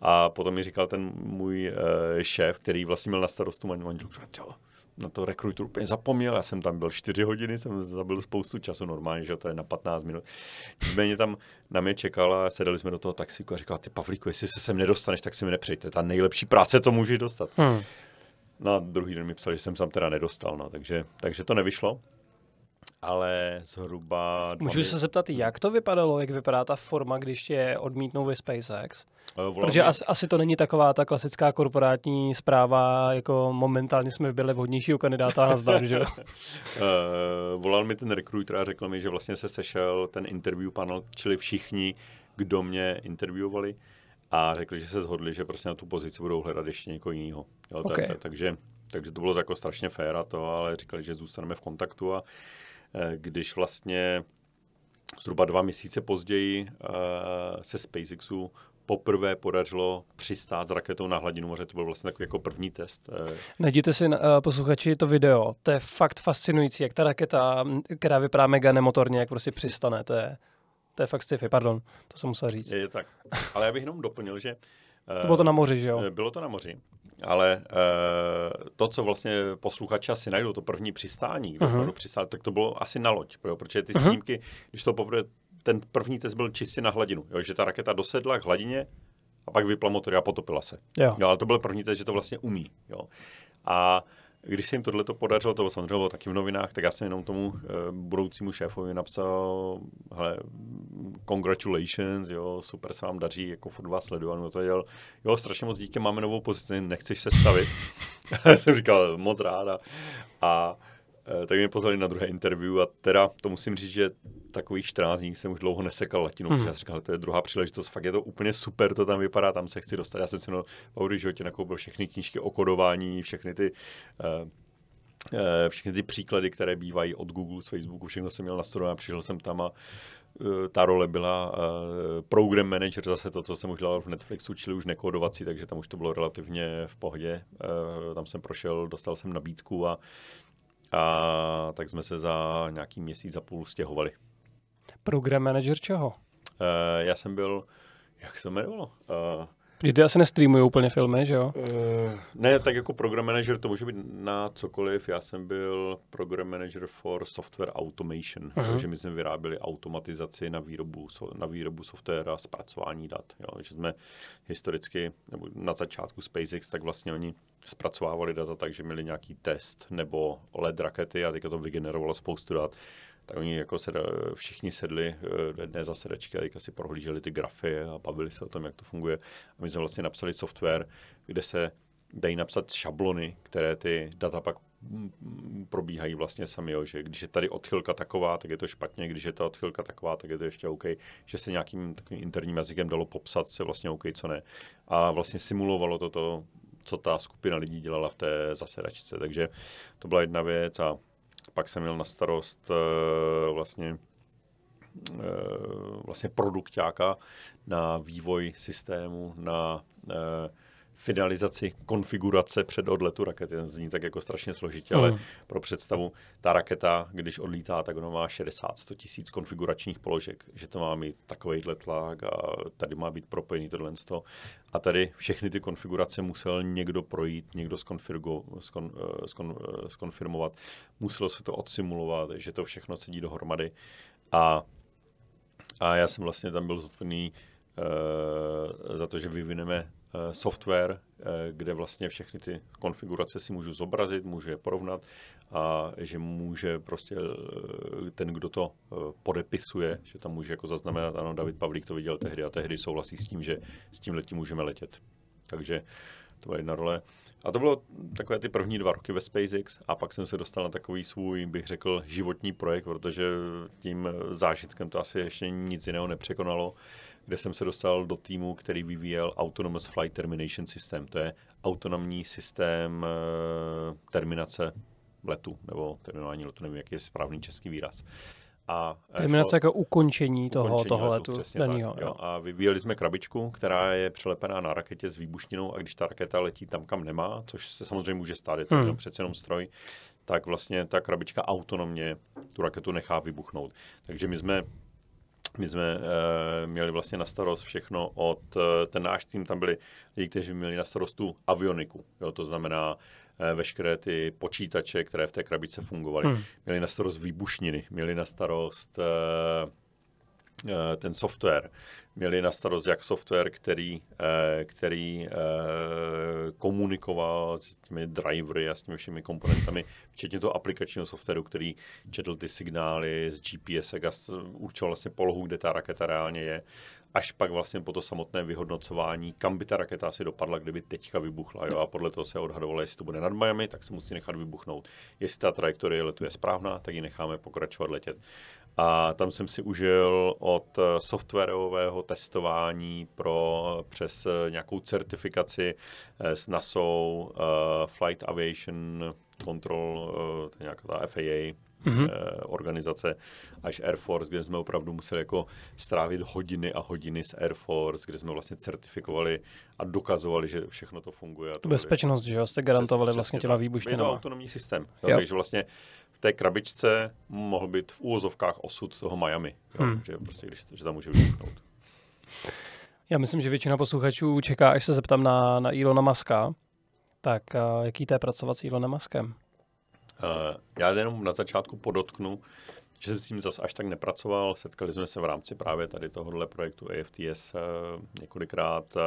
A potom mi říkal ten můj uh, šéf, který vlastně měl na starostu manželku, že na to rekrutu úplně zapomněl, já jsem tam byl 4 hodiny, jsem zabil spoustu času normálně, že to je na 15 minut. Nicméně tam na mě čekala, sedali jsme do toho taxíku a říkala, ty Pavlíku, jestli se sem nedostaneš, tak si mi to je ta nejlepší práce, co můžeš dostat. Hmm. Na druhý den mi psali, že jsem tam teda nedostal, no, takže, takže to nevyšlo ale zhruba... Můžu se zeptat, jak to vypadalo, jak vypadá ta forma, když je odmítnou ve SpaceX? Eh, volal Protože asi, asi to není taková ta klasická korporátní zpráva, jako momentálně jsme byli vhodnějšího kandidáta na zdar, že uh, volal mi ten recruiter a řekl mi, že vlastně se sešel ten interview panel, čili všichni, kdo mě interviewovali a řekli, že se zhodli, že prostě na tu pozici budou hledat ještě někoho jiného. okay. tak, tak, takže, takže to bylo jako strašně fér a to, ale říkali, že zůstaneme v kontaktu a Eh, když vlastně zhruba dva měsíce později eh, se SpaceXu poprvé podařilo přistát s raketou na hladinu moře. To byl vlastně takový jako první test. Eh. Najděte si, posluchači, to video. To je fakt fascinující, jak ta raketa, která vypadá mega nemotorně, jak prostě přistane. To je, to je fakt sci-fi, pardon, to jsem musel říct. Je, je tak. Ale já bych jenom doplnil, že... To bylo to na moři, že jo? Bylo to na moři ale uh, to, co vlastně posluchači asi najdou, to první přistání, kde uh-huh. přistát, tak to bylo asi na loď, jo, protože ty uh-huh. snímky, když to poprvé, ten první test byl čistě na hladinu, jo, že ta raketa dosedla k hladině a pak vypla motor a potopila se. Jo. jo ale to byl první test, že to vlastně umí. Jo. A když se jim tohle podařilo, to samozřejmě bylo taky v novinách, tak já jsem jenom tomu e, budoucímu šéfovi napsal, hele, congratulations, jo, super se vám daří, jako furt vás sleduju, on to dělal, jo, strašně moc díky, máme novou pozici, nechceš se stavit. jsem říkal, moc ráda. A Eh, tak mě pozvali na druhé interview a teda to musím říct, že takových 14 dní jsem už dlouho nesekal latinu, hmm. já říkal, to je druhá příležitost, fakt je to úplně super, to tam vypadá, tam se chci dostat. Já jsem si no, v životě nakoupil všechny knížky o kodování, všechny ty uh, všechny ty příklady, které bývají od Google, z Facebooku, všechno jsem měl na a přišel jsem tam a ta role byla program manager, zase to, co jsem už dělal v Netflixu, čili už nekodovací, takže tam už to bylo relativně v pohodě. Tam jsem prošel, dostal jsem nabídku a a tak jsme se za nějaký měsíc a půl stěhovali. Program manager čeho? Uh, já jsem byl, jak se jmenovalo? Uh, Protože ty asi nestreamují úplně filmy, že jo? Uh, ne, tak jako program manager to může být na cokoliv. Já jsem byl program manager for software automation, uh-huh. takže my jsme vyráběli automatizaci na výrobu, na výrobu software a zpracování dat. Jo? Že jsme historicky, nebo na začátku SpaceX, tak vlastně oni zpracovávali data tak, že měli nějaký test nebo LED rakety a teďka to vygenerovalo spoustu dat tak oni jako se, všichni sedli eh, do jedné zasedačky a si prohlíželi ty grafy a bavili se o tom, jak to funguje. A my jsme vlastně napsali software, kde se dají napsat šablony, které ty data pak probíhají vlastně sami, jo, že když je tady odchylka taková, tak je to špatně, když je ta odchylka taková, tak je to ještě OK, že se nějakým takovým interním jazykem dalo popsat, co vlastně OK, co ne. A vlastně simulovalo toto, co ta skupina lidí dělala v té zasedačce. Takže to byla jedna věc a pak jsem měl na starost uh, vlastně uh, vlastně produktáka na vývoj systému, na uh, finalizaci konfigurace před odletu rakety. Zní tak jako strašně složitě, mm. ale pro představu, ta raketa, když odlítá, tak ona má 60-100 tisíc konfiguračních položek, že to má mít takovýhle tlak a tady má být propojený tohle. A tady všechny ty konfigurace musel někdo projít, někdo skonfirgo, skon, eh, skon, eh, skonfirmovat, muselo se to odsimulovat, že to všechno sedí dohromady. A, a já jsem vlastně tam byl zodpovědný uh, za to, že vyvineme software, eh, kde vlastně všechny ty konfigurace si můžu zobrazit, můžu je porovnat a že může prostě eh, ten, kdo to podepisuje, že tam může jako zaznamenat, ano, David Pavlík to viděl tehdy a tehdy souhlasí s tím, že s tím letím můžeme letět. Takže to byla jedna role. A to bylo takové ty první dva roky ve SpaceX a pak jsem se dostal na takový svůj, bych řekl, životní projekt, protože tím zážitkem to asi ještě nic jiného nepřekonalo kde jsem se dostal do týmu, který vyvíjel Autonomous Flight Termination System. To je autonomní systém uh, terminace letu, nebo terminování letu, nevím, jaký je správný český výraz. A eh, Terminace šlo, jako ukončení toho, ukončení toho letu, letu danýho, tak, jo. A vyvíjeli jsme krabičku, která je přelepená na raketě s výbušninou a když ta raketa letí tam, kam nemá, což se samozřejmě může stát, je to hmm. přece jenom stroj, tak vlastně ta krabička autonomně tu raketu nechá vybuchnout. Takže my jsme my jsme uh, měli vlastně na starost všechno od, uh, ten náš tým, tam byli lidi, kteří měli na starost tu avioniku, jo, to znamená uh, veškeré ty počítače, které v té krabice fungovaly. Hmm. Měli na starost výbušniny, měli na starost uh, ten software. Měli na starost jak software, který, eh, který eh, komunikoval s těmi drivery a s těmi všemi komponentami, včetně toho aplikačního softwaru, který četl ty signály z GPS a určoval vlastně polohu, kde ta raketa reálně je, až pak vlastně po to samotné vyhodnocování, kam by ta raketa asi dopadla, kdyby teďka vybuchla. Jo? A podle toho se odhadovalo, jestli to bude nad Miami, tak se musí nechat vybuchnout. Jestli ta trajektorie letu je správná, tak ji necháme pokračovat letět. A tam jsem si užil od softwarového testování pro přes nějakou certifikaci eh, s NASA, eh, Flight Aviation Control, to je nějaká ta FAA, mm-hmm. organizace, až Air Force, kde jsme opravdu museli jako strávit hodiny a hodiny s Air Force, kde jsme vlastně certifikovali a dokazovali, že všechno to funguje. A to Bezpečnost, že jo, jste garantovali přes, vlastně těma výbušninama. Je to autonomní systém, jo, takže vlastně té krabičce mohl být v úvozovkách osud toho Miami. Jo? Hmm. Že, prostě, když, že tam může vybuchnout. Já myslím, že většina posluchačů čeká, až se zeptám na, na Ilona Maska. Tak uh, jaký to je pracovat s Elonem Maskem? Uh, já jenom na začátku podotknu, že jsem s tím zase až tak nepracoval. Setkali jsme se v rámci právě tady tohohle projektu AFTS uh, několikrát. Uh,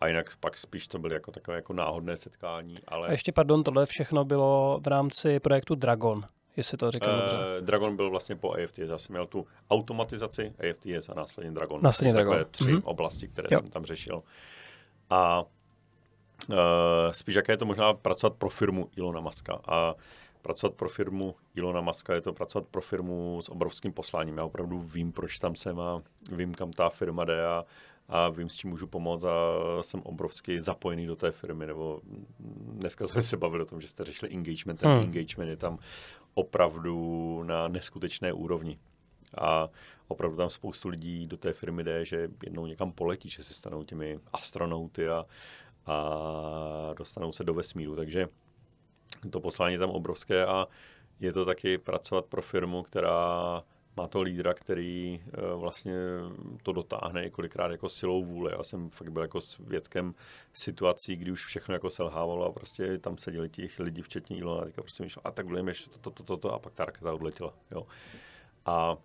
a jinak pak spíš to byly jako takové jako náhodné setkání. Ale... A ještě, pardon, tohle všechno bylo v rámci projektu Dragon, jestli to říkám uh, dobře. Dragon byl vlastně po AFTS. Já jsem měl tu automatizaci AFTS a následně Dragon. Následně Dragon. Takové tři mm-hmm. oblasti, které jo. jsem tam řešil. A uh, spíš jaké je to možná pracovat pro firmu Ilona Maska. A pracovat pro firmu Ilona Maska je to pracovat pro firmu s obrovským posláním. Já opravdu vím, proč tam jsem a vím, kam ta firma jde a a vím, s čím můžu pomoct a jsem obrovsky zapojený do té firmy, nebo dneska jsme se bavili o tom, že jste řešili engagement, ten hmm. engagement je tam opravdu na neskutečné úrovni. A opravdu tam spoustu lidí do té firmy jde, že jednou někam poletí, že se stanou těmi astronauty a, a dostanou se do vesmíru. Takže to poslání je tam obrovské a je to taky pracovat pro firmu, která má to lídra, který eh, vlastně to dotáhne kolikrát jako silou vůle. Já jsem fakt byl jako svědkem situací, kdy už všechno jako selhávalo a prostě tam seděli těch lidí, včetně Ilona, a teďka prostě myšlel, a tak budeme ještě to, to, to, to, a pak ta raketa odletěla. Jo. A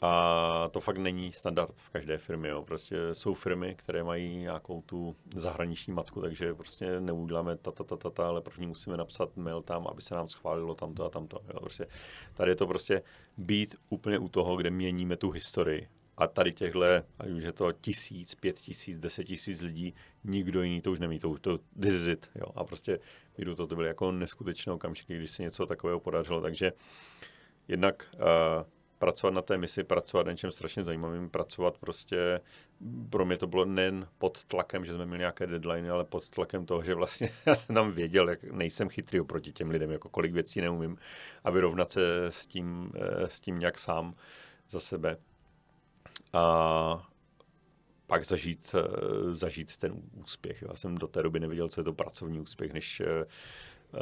a to fakt není standard v každé firmě. Jo. Prostě jsou firmy, které mají nějakou tu zahraniční matku, takže prostě neuděláme ta, ta, ta, ta, ta, ale první musíme napsat mail tam, aby se nám schválilo tamto a tamto. Jo. Prostě tady je to prostě být úplně u toho, kde měníme tu historii. A tady těchhle, ať už je to tisíc, pět tisíc, deset tisíc lidí, nikdo jiný to už nemí, to, to this is it, jo. A prostě vidu to, to byly jako neskutečné okamžiky, když se něco takového podařilo, takže jednak uh, pracovat na té misi, pracovat na něčem strašně zajímavým, pracovat prostě, pro mě to bylo nejen pod tlakem, že jsme měli nějaké deadline, ale pod tlakem toho, že vlastně já jsem tam věděl, jak nejsem chytrý oproti těm lidem, jako kolik věcí neumím a vyrovnat se s tím, eh, s tím nějak sám za sebe. A pak zažít, uh, zažít ten úspěch. Já jsem do té doby neviděl, co je to pracovní úspěch, než uh,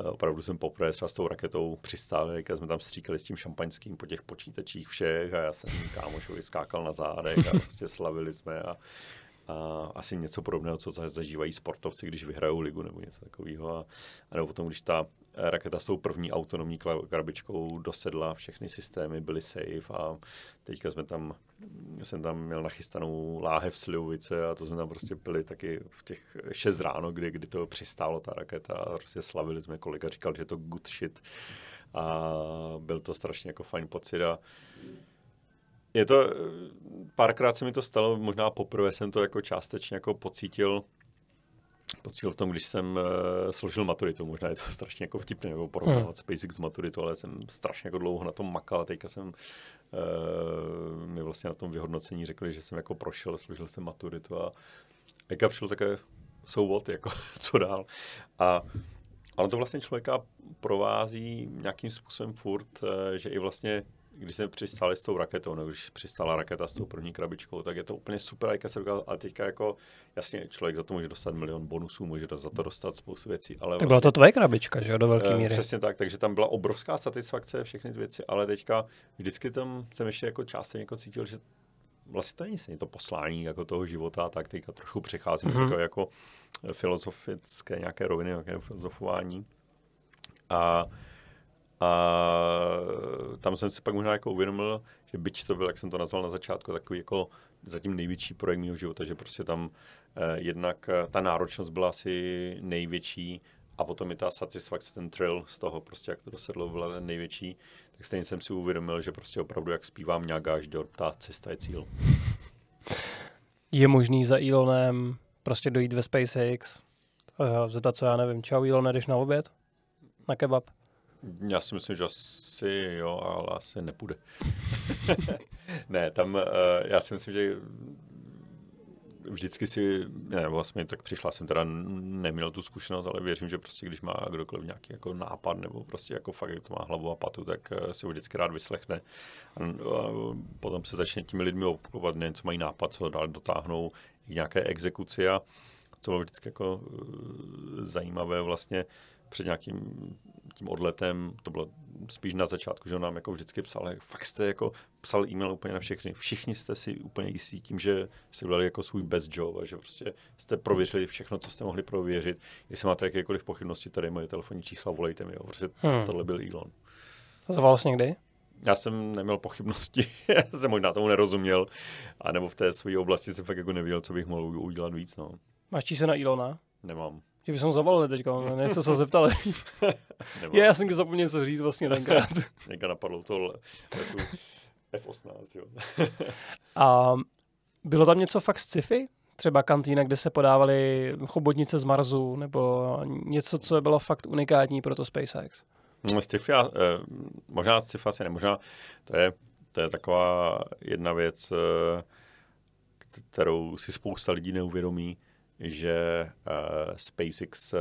opravdu jsem poprvé třeba s tou raketou přistál, jak jsme tam stříkali s tím šampaňským po těch počítačích všech a já jsem kámošovi skákal na zádech a prostě slavili jsme a, a asi něco podobného, co zažívají sportovci, když vyhrajou ligu nebo něco takového. A, a nebo potom, když ta raketa s tou první autonomní krabičkou dosedla, všechny systémy byly safe a teďka jsme tam, jsem tam měl nachystanou láhev slivovice a to jsme tam prostě pili taky v těch 6 ráno, kdy, kdy to přistálo ta raketa a prostě slavili jsme, kolega říkal, že je to good shit a byl to strašně jako fajn pocit a je to, párkrát se mi to stalo, možná poprvé jsem to jako částečně jako pocítil, pocítil v tom, když jsem uh, složil maturitu. Možná je to strašně jako vtipné jako porovnávat hmm. SpaceX s maturitou, ale jsem strašně jako dlouho na tom makal a teďka jsem uh, mi vlastně na tom vyhodnocení řekli, že jsem jako prošel, složil jsem maturitu a teďka přišlo také so what, jako co dál. A ono to vlastně člověka provází nějakým způsobem furt, uh, že i vlastně když jsme přistáli s tou raketou, nebo když přistála raketa s tou první krabičkou, tak je to úplně super, jak se říkal, a teďka jako, jasně, člověk za to může dostat milion bonusů, může za to dostat spoustu věcí, ale Tak byla vlastně, to tvoje krabička, že jo, do velké eh, míry. Přesně tak, takže tam byla obrovská satisfakce, všechny ty věci, ale teďka vždycky tam jsem ještě jako částečně jako cítil, že vlastně to není to poslání jako toho života, tak teďka trochu přecházím mm-hmm. jako filozofické nějaké roviny, nějaké filozofování. A a tam jsem si pak možná jako uvědomil, že byť to byl, jak jsem to nazval na začátku, takový jako zatím největší projekt mého života, že prostě tam eh, jednak eh, ta náročnost byla asi největší a potom i ta satisfakce, ten thrill z toho, prostě jak to dosedlo, byla největší, tak stejně jsem si uvědomil, že prostě opravdu, jak zpívám nějak až do ta cesta je cíl. Je možný za Elonem prostě dojít ve SpaceX, uh, zeptat co já nevím, čau Elon, jdeš na oběd? Na kebab? Já si myslím, že asi jo, ale asi nepůjde. ne, tam uh, já si myslím, že vždycky si, ne, vlastně tak přišla, jsem teda neměl tu zkušenost, ale věřím, že prostě když má kdokoliv nějaký jako nápad nebo prostě jako fakt to má hlavu a patu, tak uh, si ho vždycky rád vyslechne. A, uh, potom se začne těmi lidmi obklovat, nejen co mají nápad, co dál dotáhnou nějaké exekuci a co bylo vždycky jako uh, zajímavé vlastně před nějakým tím odletem, to bylo spíš na začátku, že on nám jako vždycky psal, jak fakt jste jako psal e-mail úplně na všechny. Všichni jste si úplně jistí tím, že jste udělali jako svůj best job a že prostě jste prověřili všechno, co jste mohli prověřit. Jestli máte jakékoliv pochybnosti, tady moje telefonní čísla, volejte mi. Jo. Prostě hmm. tohle byl Elon. Zavolal jsi někdy? Já jsem neměl pochybnosti, já jsem možná tomu nerozuměl, a nebo v té své oblasti jsem fakt jako nevěděl, co bych mohl udělat víc. No. Máš číslo na Ilona? Nemám. Že bychom zavolali teď, něco se zeptali. je, já jsem zapomněl něco říct vlastně tenkrát. Někde napadlo to F-18, jo. A bylo tam něco fakt sci-fi? Třeba kantýna, kde se podávaly chobotnice z Marsu, nebo něco, co bylo fakt unikátní pro to SpaceX? No, sci-fi, eh, možná sci-fi asi nemožná. To je, to je taková jedna věc, eh, kterou si spousta lidí neuvědomí že uh, SpaceX uh,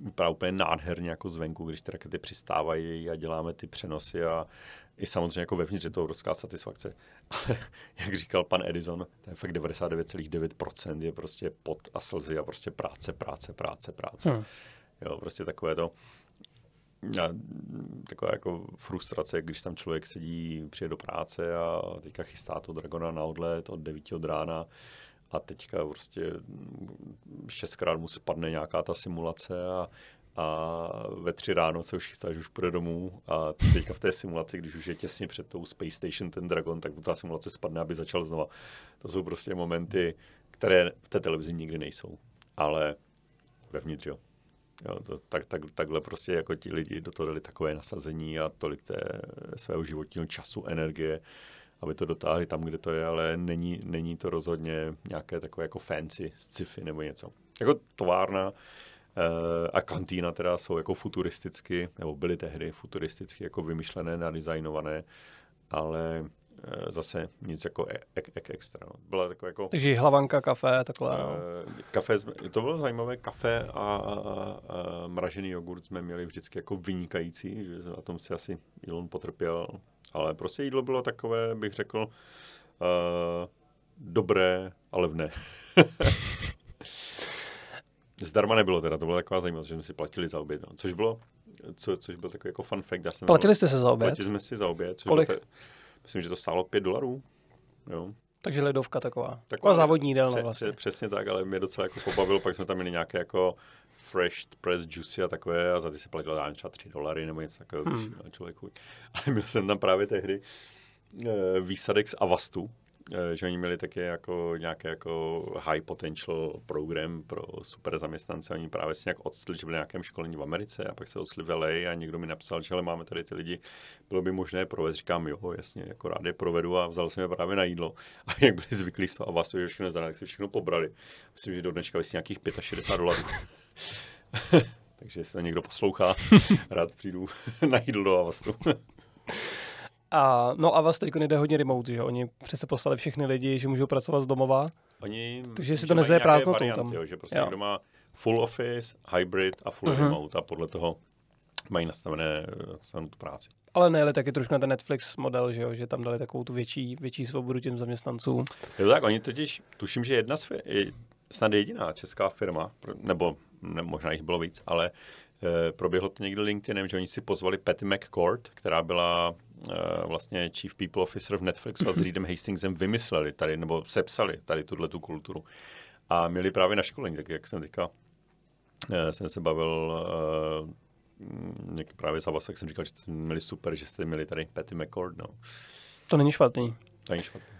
vypadá úplně nádherně jako zvenku, když ty rakety přistávají a děláme ty přenosy a i samozřejmě jako vevnitř je to obrovská satisfakce. Ale jak říkal pan Edison, to je fakt 99,9% je prostě pot a slzy a prostě práce, práce, práce, práce. Hmm. Jo, prostě takové to a taková jako frustrace, když tam člověk sedí, přijde do práce a teďka chystá to Dragona na odlet od 9 od rána a teďka prostě šestkrát mu spadne nějaká ta simulace a, a ve tři ráno se už chystáš, už půjde domů a teďka v té simulaci, když už je těsně před tou Space Station ten Dragon, tak mu ta simulace spadne, aby začal znova. To jsou prostě momenty, které v té televizi nikdy nejsou, ale vevnitř, jo. Jo, to, tak, tak, takhle prostě jako ti lidi do toho dali takové nasazení a tolik té svého životního času, energie, aby to dotáhli tam, kde to je, ale není, není to rozhodně nějaké takové jako fancy sci-fi nebo něco. Jako továrna eh, a kantýna teda jsou jako futuristicky, nebo byly tehdy futuristicky jako vymyšlené, nadizajnované, ale eh, zase nic jako e- e- e- extra. No. Byla takové jako... Takže hlavanka, kafe, takhle. No. Eh, kafe, to bylo zajímavé, kafe a, a, a mražený jogurt jsme měli vždycky jako vynikající, že na tom si asi Elon potrpěl ale prostě jídlo bylo takové, bych řekl, uh, dobré a levné. Zdarma nebylo teda, to bylo taková zajímavost, že jsme si platili za oběd, no. což bylo, co, což byl takový jako fun fact. Já jsem Platili jste se za oběd? Platili jsme si za oběd. Což Kolik? Bylo, myslím, že to stálo 5 dolarů. Jo. Takže ledovka taková. Taková závodní jídelna vlastně. Přesně tak, ale mě docela jako pobavilo, pak jsme tam měli nějaké jako fresh press juicy a takové a za ty se platilo nevím, třeba 3 dolary nebo něco takového, hmm. když měl člověk chuť. Ale měl jsem tam právě tehdy e, výsadek z Avastu, e, že oni měli také jako nějaké jako high potential program pro super zaměstnance. Oni právě si nějak odstli, že byli na nějakém školení v Americe a pak se odstli v LA a někdo mi napsal, že hele, máme tady ty lidi, bylo by možné provést. Říkám, jo, jasně, jako rád je provedu a vzal jsem je právě na jídlo. A jak byli zvyklí z toho Avastu, že všechno zadali, tak si všechno pobrali. Myslím, že do dneška vysí nějakých 65 dolarů. Takže jestli někdo poslouchá, rád přijdu na jídlo do Avastu. A, no a vás teď jde hodně remote, že Oni přece poslali všechny lidi, že můžou pracovat z domova. Oni, Takže si to nezaje prázdnotou tam. Jo, že prostě jo. někdo má full office, hybrid a full uh-huh. remote a podle toho mají nastavené, nastavenou tu práci. Ale ne, ale taky trošku na ten Netflix model, že jo, že tam dali takovou tu větší, větší svobodu těm zaměstnancům. Je to tak, oni totiž, tuším, že jedna z snad jediná česká firma, nebo ne, možná jich bylo víc, ale e, proběhlo to někdy LinkedInem, že oni si pozvali Patty McCord, která byla e, vlastně Chief People Officer v Netflixu a s Reedem Hastingsem vymysleli tady, nebo sepsali tady tuhle tu kulturu. A měli právě na školení, tak jak jsem teďka e, jsem se bavil e, právě za vás, jak jsem říkal, že jste měli super, že jste měli tady Patty McCord, no. To není špatný. To není špatný.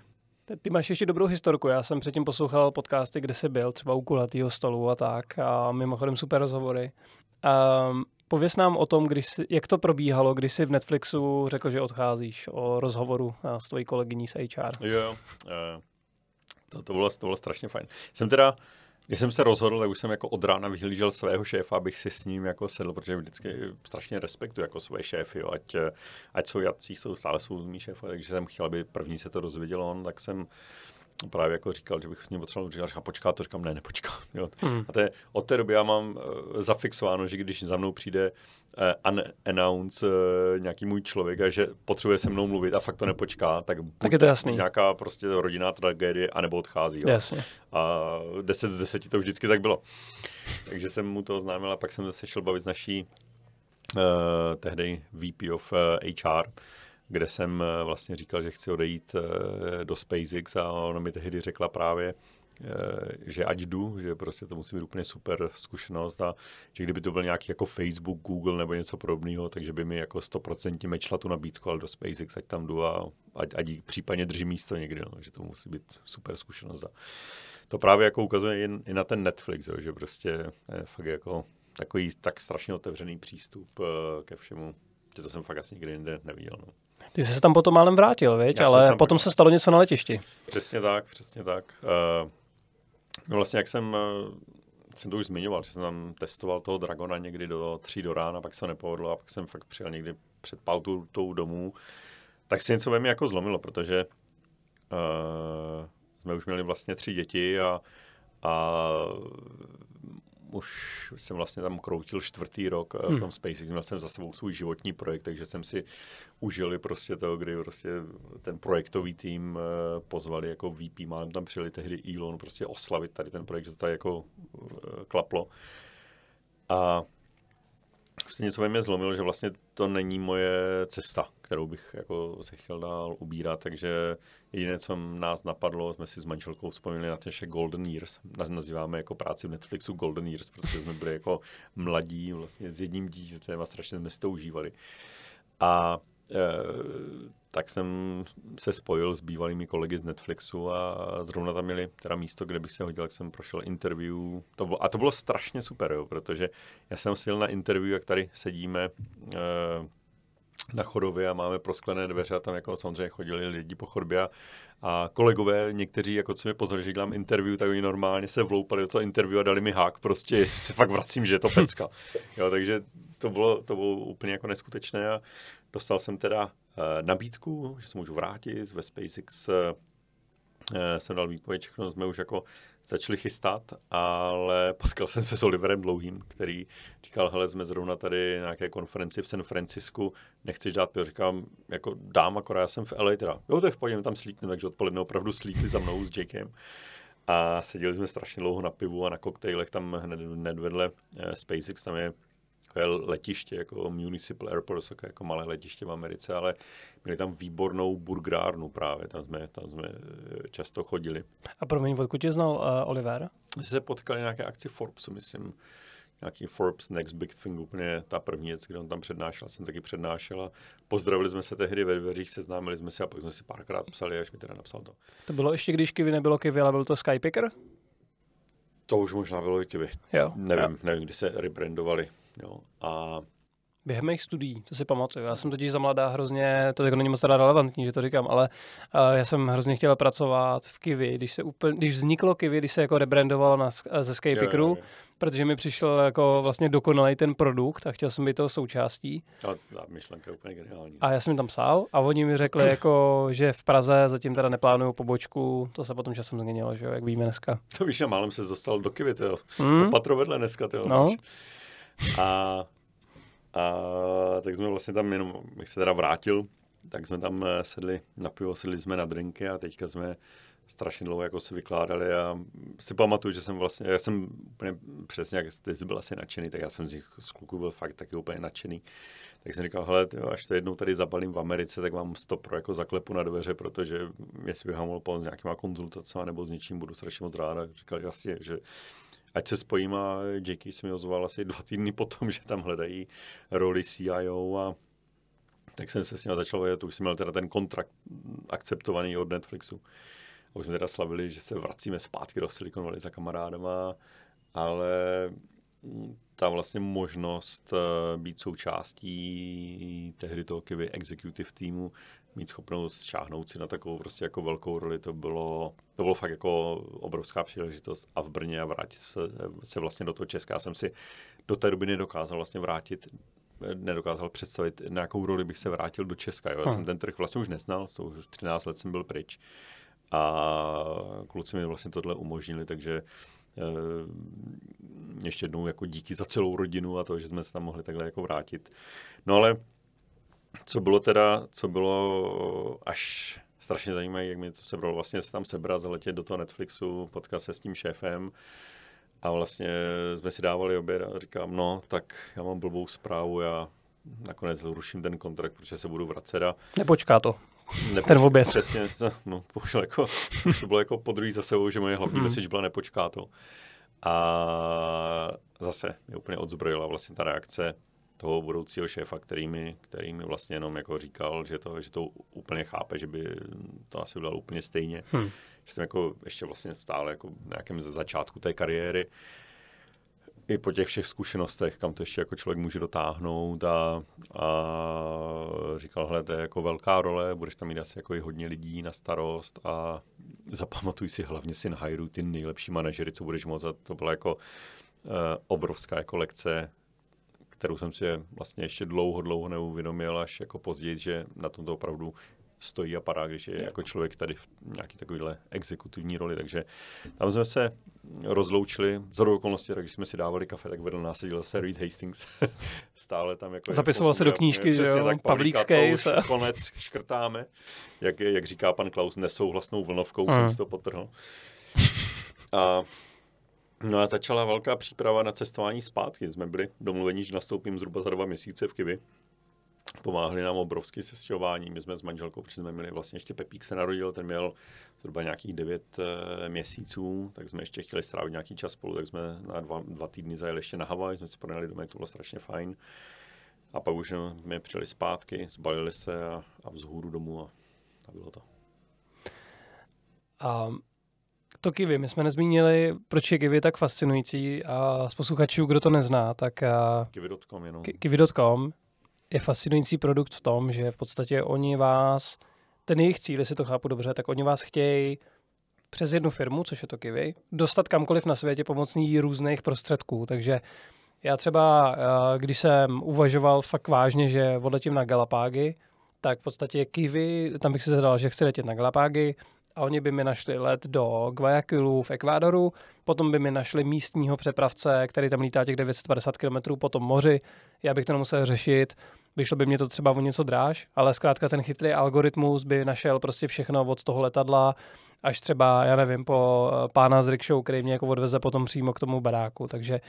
Ty máš ještě dobrou historku. Já jsem předtím poslouchal podcasty, kde jsi byl, třeba u kulatýho stolu a tak. A mimochodem super rozhovory. Um, pověs nám o tom, když jsi, jak to probíhalo, když jsi v Netflixu řekl, že odcházíš o rozhovoru s tvojí kolegyní z HR. Jo, to, to, bylo, to bylo strašně fajn. Jsem teda, když jsem se rozhodl, tak už jsem jako od rána vyhlížel svého šéfa, abych si s ním jako sedl, protože vždycky strašně respektuji jako své šéfy, jo, ať, ať jsou jací, jsou stále jsou mý šéfy, takže jsem chtěl, aby první se to dozvěděl on, tak jsem právě jako říkal, že bych s ním potřeboval říkal, říkal, počká, to říkám, ne, nepočká. Jo. Hmm. A to je, od té doby já mám uh, zafixováno, že když za mnou přijde uh, unannounce uh, nějaký můj člověk a že potřebuje se mnou mluvit a fakt to nepočká, tak, tak je to jasný. nějaká prostě rodinná tragédie, anebo odchází. Jo. Jasně. A 10 z 10 to vždycky tak bylo. Takže jsem mu to oznámil a pak jsem se šel bavit s naší uh, tehdy VP of uh, HR, kde jsem vlastně říkal, že chci odejít do SpaceX a ona mi tehdy řekla právě, že ať jdu, že prostě to musí být úplně super zkušenost a že kdyby to byl nějaký jako Facebook, Google nebo něco podobného, takže by mi jako 100% mečla tu nabídku, ale do SpaceX, ať tam jdu a ať, ať případně drží místo někdy, no, že to musí být super zkušenost. A to právě jako ukazuje jen, i na ten Netflix, jo, že prostě je fakt jako takový tak strašně otevřený přístup ke všemu, že to jsem fakt asi nikdy jinde neviděl. No. Ty jsi se tam potom málem vrátil, viď? ale potom potom se stalo něco na letišti. Přesně tak, přesně tak. Uh, no vlastně jak jsem, uh, jsem to už zmiňoval, že jsem tam testoval toho Dragona někdy do tří do rána, pak se nepovedlo a pak jsem fakt přijel někdy před pautou domů, tak se něco ve mě jako zlomilo, protože uh, jsme už měli vlastně tři děti a, a už jsem vlastně tam kroutil čtvrtý rok hmm. v tom SpaceX, měl jsem za sebou svůj životní projekt, takže jsem si užili prostě to, kdy prostě ten projektový tým pozvali jako VP, málem tam přijeli tehdy Elon prostě oslavit tady ten projekt, že to tady jako klaplo. A prostě něco ve mě zlomilo, že vlastně to není moje cesta, kterou bych jako se chtěl dál ubírat, takže jediné, co nás napadlo, jsme si s manželkou vzpomněli na těše Golden Years, nazýváme jako práci v Netflixu Golden Years, protože jsme byli jako mladí vlastně s jedním dítětem a strašně jsme si to užívali. A tak jsem se spojil s bývalými kolegy z Netflixu a zrovna tam měli teda místo, kde bych se hodil, jak jsem prošel interview. To bylo, a to bylo strašně super, jo, protože já jsem sil na interview, jak tady sedíme e, na chodově a máme prosklené dveře a tam jako samozřejmě chodili lidi po chodbě a, a kolegové, někteří, jako co mi pozvali, že dělám interview, tak oni normálně se vloupali do toho interview a dali mi hák, prostě se fakt vracím, že je to pecka. Jo, takže to bylo, to bylo úplně jako neskutečné a dostal jsem teda uh, nabídku, že se můžu vrátit. Ve SpaceX uh, eh, jsem dal výpověď, všechno jsme už jako začali chystat, ale potkal jsem se s Oliverem Dlouhým, který říkal, hele, jsme zrovna tady na nějaké konferenci v San Francisku, nechceš dát pivo, říkám, jako dám, akorát já jsem v LA, teda, jo, to je v pohodě, tam slíknu, takže odpoledne opravdu slíkli za mnou s Jakem. A seděli jsme strašně dlouho na pivu a na koktejlech tam hned, hned vedle eh, SpaceX, tam je letiště, jako Municipal Airport, také jako malé letiště v Americe, ale měli tam výbornou burgerárnu právě, tam jsme, tam jsme eh, často chodili. A promiň, odkud tě znal uh, Oliver? Jsme se potkali nějaké akci Forbesu, myslím, nějaký Forbes Next Big Thing, úplně ta první věc, kde on tam přednášel, jsem taky přednášel a pozdravili jsme se tehdy ve dveřích, seznámili jsme se a pak jsme si párkrát psali, až mi teda napsal to. To bylo ještě, když Kivy nebylo Kivy, ale byl to Skypicker? To už možná bylo i Kivy. Jo. Nevím, jo. nevím, kdy se rebrandovali. Jo. A Během mých studií, to si pamatuju. Já jsem totiž za mladá hrozně, to jako není moc teda relevantní, že to říkám, ale uh, já jsem hrozně chtěl pracovat v Kiwi, když se úplně, když vzniklo Kiwi, když se jako rebrandovalo na, ze Skypickeru, protože mi přišel jako vlastně dokonalý ten produkt a chtěl jsem být toho součástí. A ta myšlenka je úplně geniální. A já jsem tam psal a oni mi řekli, jako, že v Praze zatím teda neplánují pobočku, to se potom časem změnilo, že jo, jak víme dneska. To víš, a málem se dostal do Kiwi, jo. Mm. Patro vedle dneska, jo. No. A a tak jsme vlastně tam jenom, bych se teda vrátil, tak jsme tam eh, sedli na pivo, sedli jsme na drinky a teďka jsme strašně dlouho jako se vykládali a si pamatuju, že jsem vlastně, já jsem úplně přesně, jak jsi byl asi nadšený, tak já jsem z nich z kluků byl fakt taky úplně nadšený. Tak jsem říkal, hele, tyjo, až to jednou tady zabalím v Americe, tak vám 100 pro jako zaklepu na dveře, protože jestli bych mohl pomoct s nějakýma konzultacemi nebo s něčím, budu strašně moc rád. Říkal jasně, že ať se spojím a Jakey se mi ozval asi dva týdny potom, že tam hledají roli CIO a tak jsem se s ním začal vědět, už jsem měl teda ten kontrakt akceptovaný od Netflixu. A už jsme teda slavili, že se vracíme zpátky do Silicon Valley za kamarádama, ale ta vlastně možnost eh, být součástí tehdy toho Kivy executive týmu, mít schopnost šáhnout si na takovou prostě jako velkou roli, to bylo, to bylo fakt jako obrovská příležitost a v Brně a vrátit se, se vlastně do toho Česka. Já jsem si do té doby nedokázal vlastně vrátit nedokázal představit, na jakou roli bych se vrátil do Česka. Jo. Já hmm. jsem ten trh vlastně už neznal, to už 13 let jsem byl pryč. A kluci mi vlastně tohle umožnili, takže eh, ještě jednou jako díky za celou rodinu a to, že jsme se tam mohli takhle jako vrátit. No ale co bylo teda, co bylo až strašně zajímavé, jak mi to sebralo vlastně se tam sebrat, zaletět do toho Netflixu, potkat se s tím šéfem a vlastně jsme si dávali oběd a říkám, no, tak já mám blbou zprávu, já nakonec zruším ten kontrakt, protože se budu vracet a... Nepočká to. Nepočká, ten oběd. Přesně, no, bohužel jako, to bylo jako po druhý za sebou, že moje hlavní mm. message byla nepočká to. A zase mě úplně odzbrojila vlastně ta reakce toho budoucího šéfa, který mi, který mi vlastně jenom jako říkal, že to, že to úplně chápe, že by to asi udělal úplně stejně. Hmm. Že jsem jako ještě vlastně stále jako v nějakém začátku té kariéry i po těch všech zkušenostech, kam to ještě jako člověk může dotáhnout a, a říkal, hele, to je jako velká role, budeš tam mít asi jako i hodně lidí na starost a zapamatuj si hlavně si na ty nejlepší manažery, co budeš moct a to byla jako uh, obrovská jako lekce kterou jsem si vlastně ještě dlouho, dlouho neuvědomil, až jako později, že na tom to opravdu stojí a padá, když je jako člověk tady v nějaký takovýhle exekutivní roli. Takže tam jsme se rozloučili. Z okolností, tak když jsme si dávali kafe, tak vedl nás seděl se Reed Hastings. Stále tam jako... Zapisoval se do knížky, že jo? Pavlík case. Konec škrtáme. Jak, jak říká pan Klaus, nesouhlasnou vlnovkou uh. jsem si to potrhl. A No a začala velká příprava na cestování zpátky. Jsme byli domluveni, že nastoupím zhruba za dva měsíce v Kivi. Pomáhali nám obrovské sestěhování. My jsme s manželkou, protože jsme měli vlastně ještě Pepík se narodil, ten měl zhruba nějakých devět e, měsíců, tak jsme ještě chtěli strávit nějaký čas spolu, tak jsme na dva, dva týdny zajeli ještě na Havaj, jsme si pronajali domek, to bylo strašně fajn. A pak už jsme přijeli zpátky, zbalili se a, a vzhůru domů a, a bylo to. Um, to Kiwi, my jsme nezmínili, proč je Kiwi tak fascinující a z posluchačů, kdo to nezná, tak... Kiwi.com jenom. Kiwi.com je fascinující produkt v tom, že v podstatě oni vás, ten jejich cíl, jestli to chápu dobře, tak oni vás chtějí přes jednu firmu, což je to Kiwi, dostat kamkoliv na světě pomocný různých prostředků. Takže já třeba, když jsem uvažoval fakt vážně, že odletím na Galapágy, tak v podstatě Kiwi, tam bych si zadal, že chci letět na Galapágy, a oni by mi našli let do Guayaquilu v Ekvádoru, potom by mi našli místního přepravce, který tam lítá těch 950 km po tom moři, já bych to nemusel řešit, vyšlo by mě to třeba o něco dráž, ale zkrátka ten chytrý algoritmus by našel prostě všechno od toho letadla až třeba, já nevím, po eh, pána z rickshow, který mě jako odveze potom přímo k tomu baráku, takže